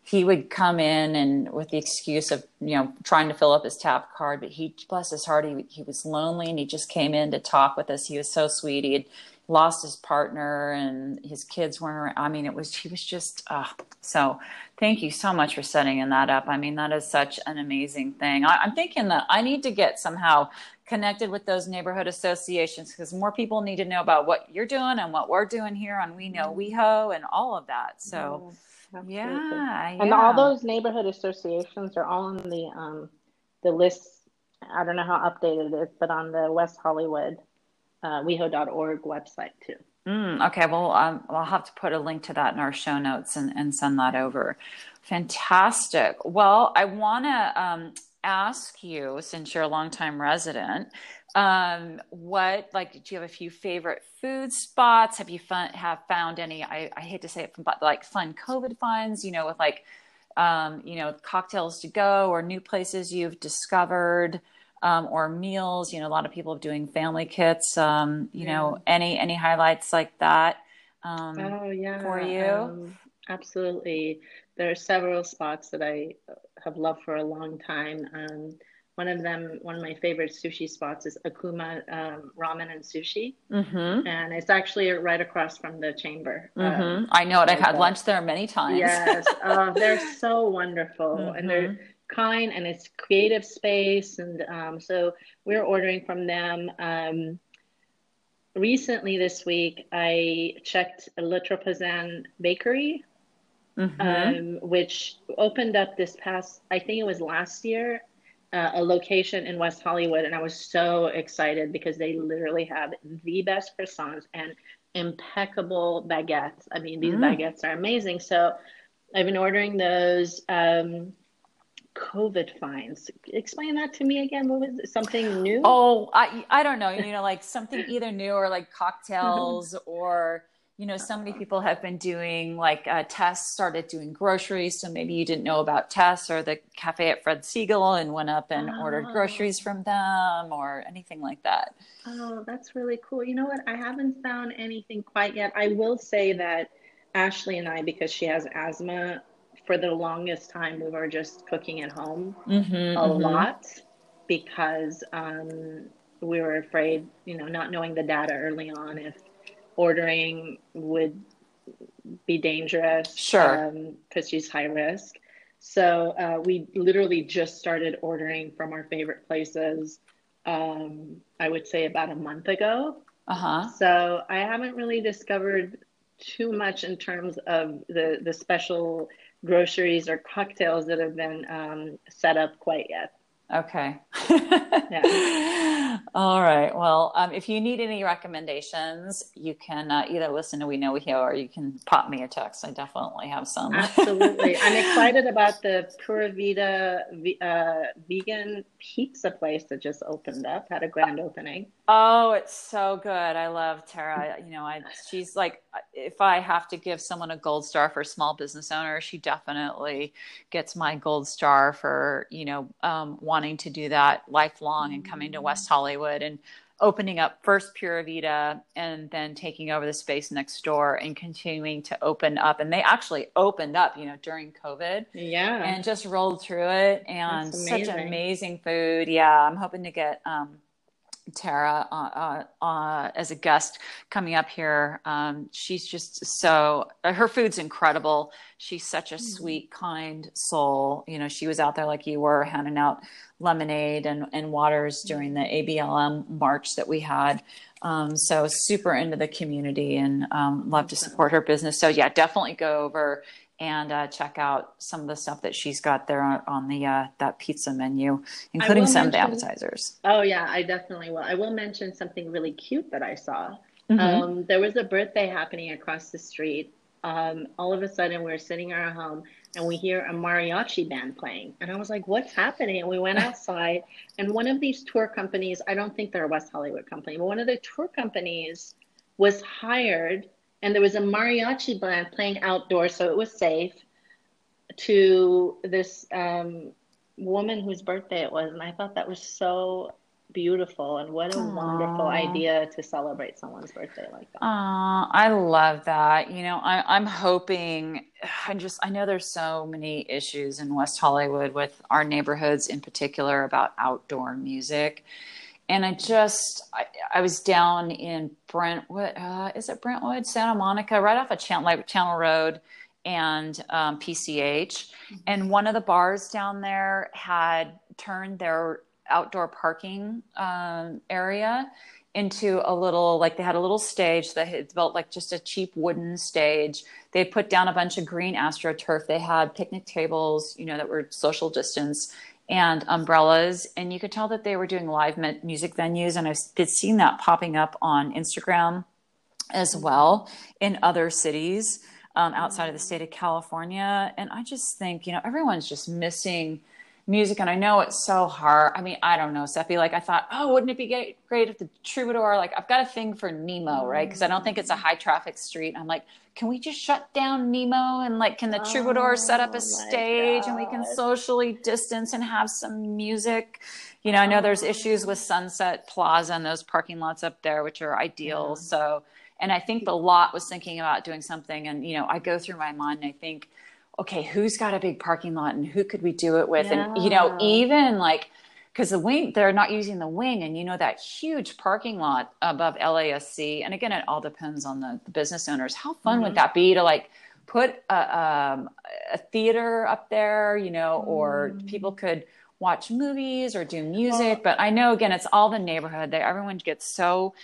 he would come in and with the excuse of you know trying to fill up his tap card but he bless his heart he, he was lonely and he just came in to talk with us. He was so sweet. He had lost his partner and his kids weren't around. i mean it was he was just uh, so thank you so much for setting that up. I mean that is such an amazing thing. I, i'm thinking that i need to get somehow connected with those neighborhood associations because more people need to know about what you're doing and what we're doing here on we know weho and all of that. So Absolutely. Yeah, and all those neighborhood associations are all on the um, the list. I don't know how updated it is, but on the West Hollywood uh, WeHo.org website too. Mm, okay, well, um, I'll have to put a link to that in our show notes and, and send that over. Fantastic. Well, I want to um, ask you, since you're a longtime resident, um, what like do you have a few favorite food spots? Have you fun, have found any? I, I hate to say it, but like fun COVID finds, you know, with like um, you know cocktails to go or new places you've discovered. Um, or meals, you know, a lot of people are doing family kits. Um, you yeah. know, any any highlights like that? Um, oh yeah, for you. Um, absolutely. There are several spots that I have loved for a long time. Um, one of them, one of my favorite sushi spots is Akuma um, Ramen and Sushi, mm-hmm. and it's actually right across from the chamber. Mm-hmm. Um, I know it. I've had lunch there many times. Yes, uh, they're so wonderful, mm-hmm. and they're kind, and it's creative space, and um, so we're ordering from them. Um, recently, this week, I checked Le Tropezan Bakery. Mm-hmm. Um, which opened up this past, I think it was last year, uh, a location in West Hollywood, and I was so excited because they literally have the best croissants and impeccable baguettes. I mean, these mm. baguettes are amazing. So I've been ordering those. Um, COVID finds. Explain that to me again. What was it? Something new? Oh, I I don't know. You know, like something either new or like cocktails or you know, so many people have been doing like uh, Tess started doing groceries. So maybe you didn't know about Tess or the cafe at Fred Segal and went up and oh. ordered groceries from them or anything like that. Oh, that's really cool. You know what? I haven't found anything quite yet. I will say that Ashley and I, because she has asthma, for the longest time we were just cooking at home mm-hmm, a mm-hmm. lot because um, we were afraid, you know, not knowing the data early on if ordering would be dangerous. Sure. Because um, she's high risk. So uh, we literally just started ordering from our favorite places, um, I would say about a month ago. Uh huh. So I haven't really discovered too much in terms of the, the special groceries or cocktails that have been um, set up quite yet. Okay. yeah. All right. Well, um, if you need any recommendations, you can uh, either listen to We Know WeHo or you can pop me a text. I definitely have some. Absolutely. I'm excited about the Pura Vida uh, vegan pizza place that just opened up, had a grand opening. Oh, it's so good. I love Tara. You know, I she's like if I have to give someone a gold star for small business owner, she definitely gets my gold star for, you know, um, wanting to do that lifelong and coming to West Hollywood and opening up first Pura Vida and then taking over the space next door and continuing to open up. And they actually opened up, you know, during COVID. Yeah. And just rolled through it and such amazing food. Yeah. I'm hoping to get, um, Tara uh, uh, uh, as a guest coming up here. Um, she's just so uh, her food's incredible. She's such a mm-hmm. sweet, kind soul. You know, she was out there like you were, handing out lemonade and, and waters during the ABLM march that we had. Um, so super into the community and um, love to support her business. So yeah, definitely go over and uh, check out some of the stuff that she's got there on, on the uh, that pizza menu, including some mention, of the appetizers. Oh yeah, I definitely will. I will mention something really cute that I saw. Mm-hmm. Um, there was a birthday happening across the street. Um, all of a sudden, we are sitting in our home and we hear a mariachi band playing, and I was like, "What's happening?" And we went outside, and one of these tour companies—I don't think they're a West Hollywood company, but one of the tour companies was hired and there was a mariachi band playing outdoors, so it was safe. To this um, woman whose birthday it was, and I thought that was so beautiful and what a Aww. wonderful idea to celebrate someone's birthday like that. Aww, I love that. You know, I, I'm hoping. I just I know there's so many issues in West Hollywood with our neighborhoods in particular about outdoor music and I just I, I, was down in Brentwood. Uh, is it Brentwood, Santa Monica, right off of Channel, like Channel Road and um, PCH. Mm-hmm. And one of the bars down there had turned their outdoor parking um, area into a little like they had a little stage that had built like just a cheap wooden stage they put down a bunch of green astroturf they had picnic tables you know that were social distance and umbrellas. And you could tell that they were doing live music venues. And I've seeing that popping up on Instagram as well in other cities um, outside of the state of California. And I just think, you know, everyone's just missing music and i know it's so hard i mean i don't know Sepi. like i thought oh wouldn't it be great if the troubadour like i've got a thing for nemo mm-hmm. right because i don't think it's a high traffic street i'm like can we just shut down nemo and like can the troubadour oh, set up a oh stage God. and we can socially distance and have some music you know i know uh-huh. there's issues with sunset plaza and those parking lots up there which are ideal yeah. so and i think the lot was thinking about doing something and you know i go through my mind and i think okay, who's got a big parking lot and who could we do it with? Yeah. And, you know, even like, because the wing, they're not using the wing, and you know, that huge parking lot above LASC. And again, it all depends on the, the business owners. How fun mm-hmm. would that be to like put a, um, a theater up there, you know, or mm-hmm. people could watch movies or do music. Well, but I know, again, it's all the neighborhood. They, everyone gets so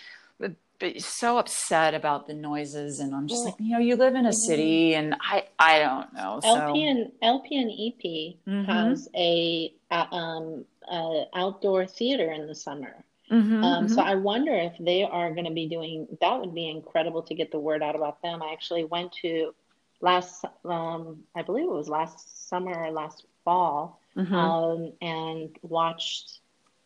so upset about the noises and i'm just well, like you know you live in a mm-hmm. city and i i don't know so. lp and lp and ep mm-hmm. has a, a um a outdoor theater in the summer mm-hmm, um, so mm-hmm. i wonder if they are going to be doing that would be incredible to get the word out about them i actually went to last um i believe it was last summer or last fall mm-hmm. um, and watched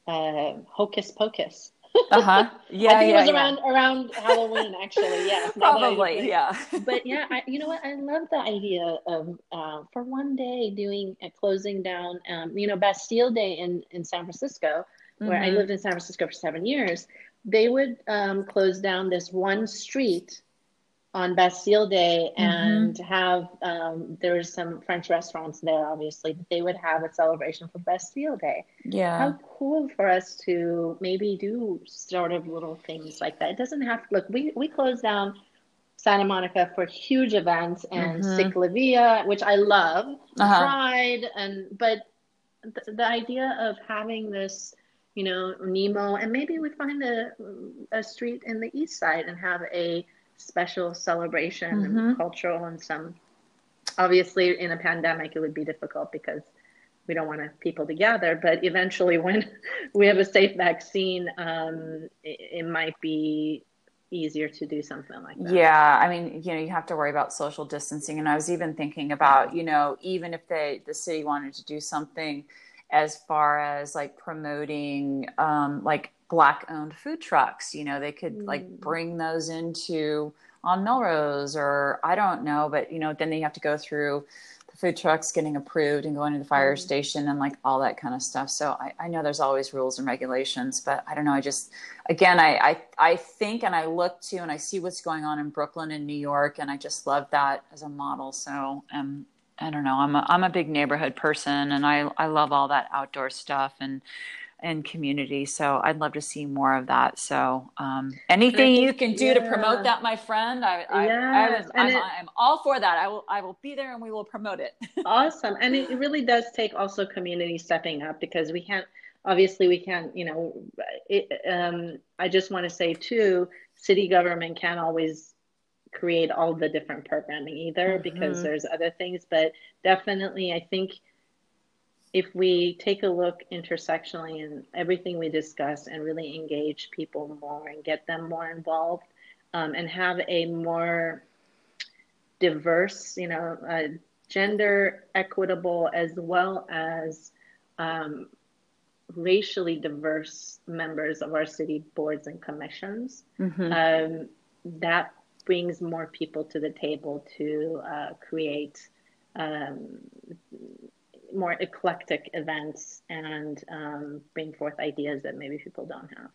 uh, Hocus Pocus. Uh huh. Yeah, I think yeah, it was yeah. around around Halloween, actually. Yeah, probably. Yeah. but yeah, I, you know what? I love the idea of uh, for one day doing a closing down. Um, you know, Bastille Day in in San Francisco, where mm-hmm. I lived in San Francisco for seven years. They would um, close down this one street on Bastille Day mm-hmm. and mm-hmm. have um, there's some French restaurants there, obviously, but they would have a celebration for Bastille Day. Yeah, how cool for us to maybe do sort of little things like that. It doesn't have to look. We we closed down Santa Monica for huge events and mm-hmm. Ciclavia, which I love, uh-huh. Pride, and but the, the idea of having this you know, Nemo, and maybe we find a, a street in the east side and have a special celebration mm-hmm. and cultural and some obviously in a pandemic it would be difficult because we don't want to people together but eventually when we have a safe vaccine um, it, it, might be easier to do something like that yeah i mean you know you have to worry about social distancing and i was even thinking about you know even if they the city wanted to do something as far as like promoting um, like black owned food trucks you know they could mm. like bring those into on melrose or i don't know but you know then they have to go through the food trucks getting approved and going to the fire mm. station and like all that kind of stuff so I, I, know there's always rules and regulations but i don't know i just again I, I i think and i look to and i see what's going on in brooklyn and new york and i just love that as a model so um I don't know. I'm a I'm a big neighborhood person, and I I love all that outdoor stuff and and community. So I'd love to see more of that. So um, anything think, you can do yeah. to promote that, my friend, I, I, yes. I, am all for that. I will I will be there and we will promote it. awesome, and it really does take also community stepping up because we can't. Obviously, we can't. You know, it, um, I just want to say too, city government can't always create all the different programming either mm-hmm. because there's other things but definitely i think if we take a look intersectionally in everything we discuss and really engage people more and get them more involved um, and have a more diverse you know uh, gender equitable as well as um, racially diverse members of our city boards and commissions mm-hmm. um, that brings more people to the table to uh, create um, more eclectic events and um, bring forth ideas that maybe people don't have.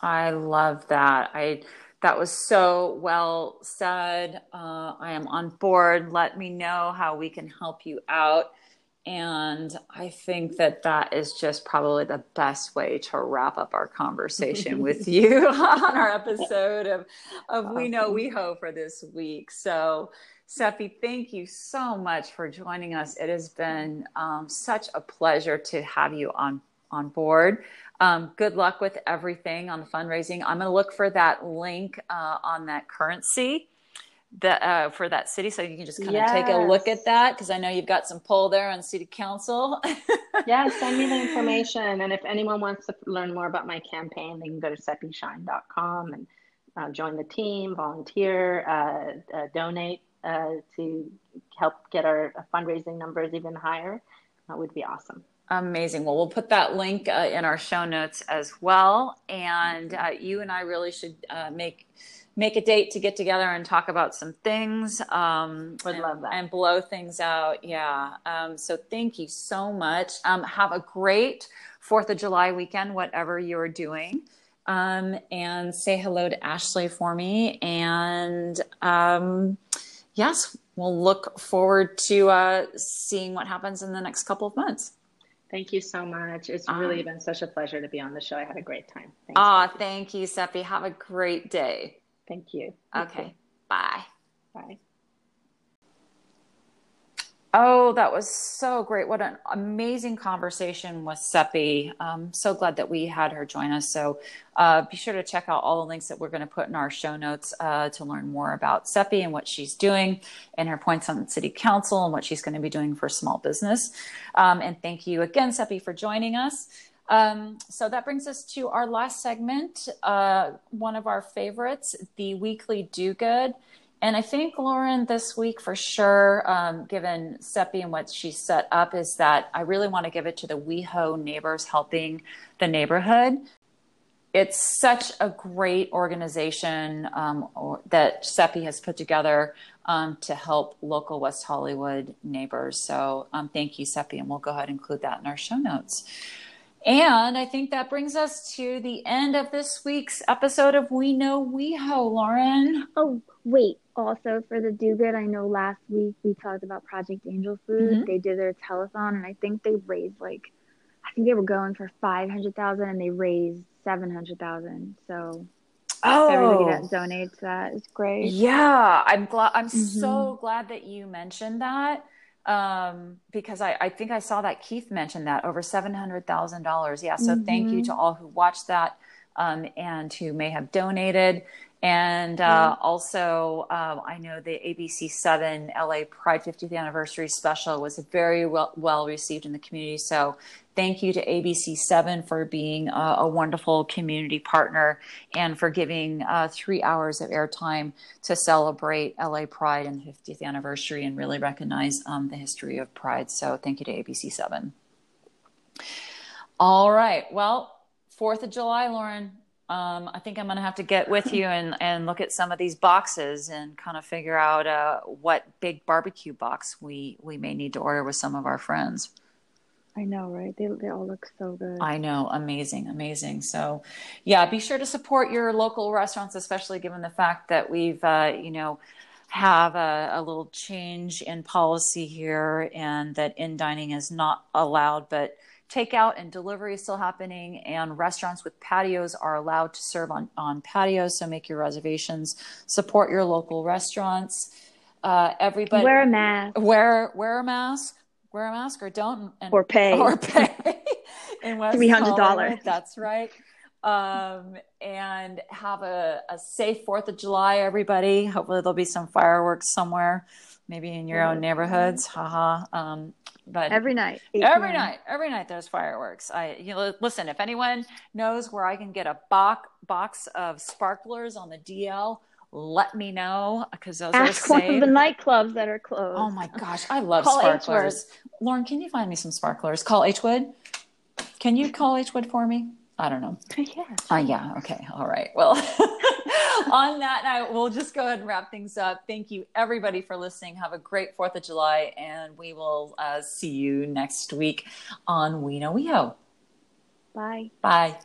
I love that. I that was so well said. Uh, I am on board. Let me know how we can help you out. And I think that that is just probably the best way to wrap up our conversation with you on our episode of, of We Know WeHo for this week. So, Sepi, thank you so much for joining us. It has been um, such a pleasure to have you on, on board. Um, good luck with everything on the fundraising. I'm going to look for that link uh, on that currency that uh, for that city so you can just kind yes. of take a look at that because i know you've got some pull there on city council yeah send me the information and if anyone wants to learn more about my campaign they can go to sepishyne.com and uh, join the team volunteer uh, uh donate uh, to help get our fundraising numbers even higher that would be awesome Amazing. Well, we'll put that link uh, in our show notes as well. And you and I really should make make a date to get together and talk about some things. Um, Would and, love that. And blow things out. Yeah. Um, so thank you so much. Um, have a great Fourth of July weekend, whatever you're doing. Um, and say hello to Ashley for me. And um, yes, we'll look forward to uh, seeing what happens in the next couple of months. Thank you so much. It's really um, been such a pleasure to be on the show. I had a great time. Ah, thank you, Sepi. Have a great day. Thank you. Okay. Bye. Bye. Oh, that was so great. What an amazing conversation with Sepi. I'm so glad that we had her join us. So uh, be sure to check out all the links that we're going to put in our show notes uh, to learn more about Sepi and what she's doing and her points on the city council and what she's going to be doing for small business. Um, and thank you again, Sepi, for joining us. Um, so that brings us to our last segment, uh, one of our favorites, the weekly do good. And I think Lauren, this week for sure, um, given Sepi and what she set up, is that I really want to give it to the WeHo neighbors helping the neighborhood. It's such a great organization um, or, that Sepi has put together um, to help local West Hollywood neighbors. So um, thank you, Sepi, and we'll go ahead and include that in our show notes. And I think that brings us to the end of this week's episode of We Know WeHo, Lauren. Oh, wait. Also, for the Do Good, I know last week we talked about Project Angel Food. Mm-hmm. They did their telethon, and I think they raised like, I think they were going for 500000 and they raised 700000 So Oh, everybody that donates that is great. Yeah, I'm glad. I'm mm-hmm. so glad that you mentioned that um, because I, I think I saw that Keith mentioned that over seven hundred thousand dollars. Yeah, so mm-hmm. thank you to mm-hmm. all who watched that um, and who may have donated. And uh, mm-hmm. also, um, I know the ABC Seven LA Pride 50th Anniversary Special was very well, well received in the community. So Thank you to ABC7 for being a, a wonderful community partner and for giving uh, three hours of airtime to celebrate LA Pride and the 50th anniversary and really recognize um, the history of Pride. So thank you to ABC7. All right. Well, 4th of July, Lauren, um, I think I'm going to have to get with you and, and look at some of these boxes and kind of figure out uh, what big barbecue box we, we may need to order with some of our friends. I know, right? They they all look so good. I know, amazing, amazing. So, yeah, be sure to support your local restaurants, especially given the fact that we've, uh, you know, have a, a, little change in policy here, and that in dining is not allowed, but takeout and delivery is still happening, and restaurants with patios are allowed to serve on on patios. So make your reservations. Support your local restaurants. Uh, everybody wear a mask. Wear wear a mask wear a mask or don't and, or pay or pay three hundred dollars. That's right. Um, and have a, a safe Fourth of July, everybody. Hopefully there'll be some fireworks somewhere, maybe in your own neighborhoods. Haha. Um, but every night, every night, every night, there's fireworks. I you know, listen. If anyone knows where I can get a box box of sparklers on the DL, let me know because those Ask are one of the nightclubs that are closed. Oh my gosh, I love call sparklers. Lauren, can you find me some sparklers? Call H Wood. Can you call H Wood for me? I don't know. Yeah. Uh, yeah. Okay. All right. Well, on that note, we'll just go ahead and wrap things up. Thank you, everybody, for listening. Have a great 4th of July, and we will uh, see you next week on We Know WeHo. Bye. Bye.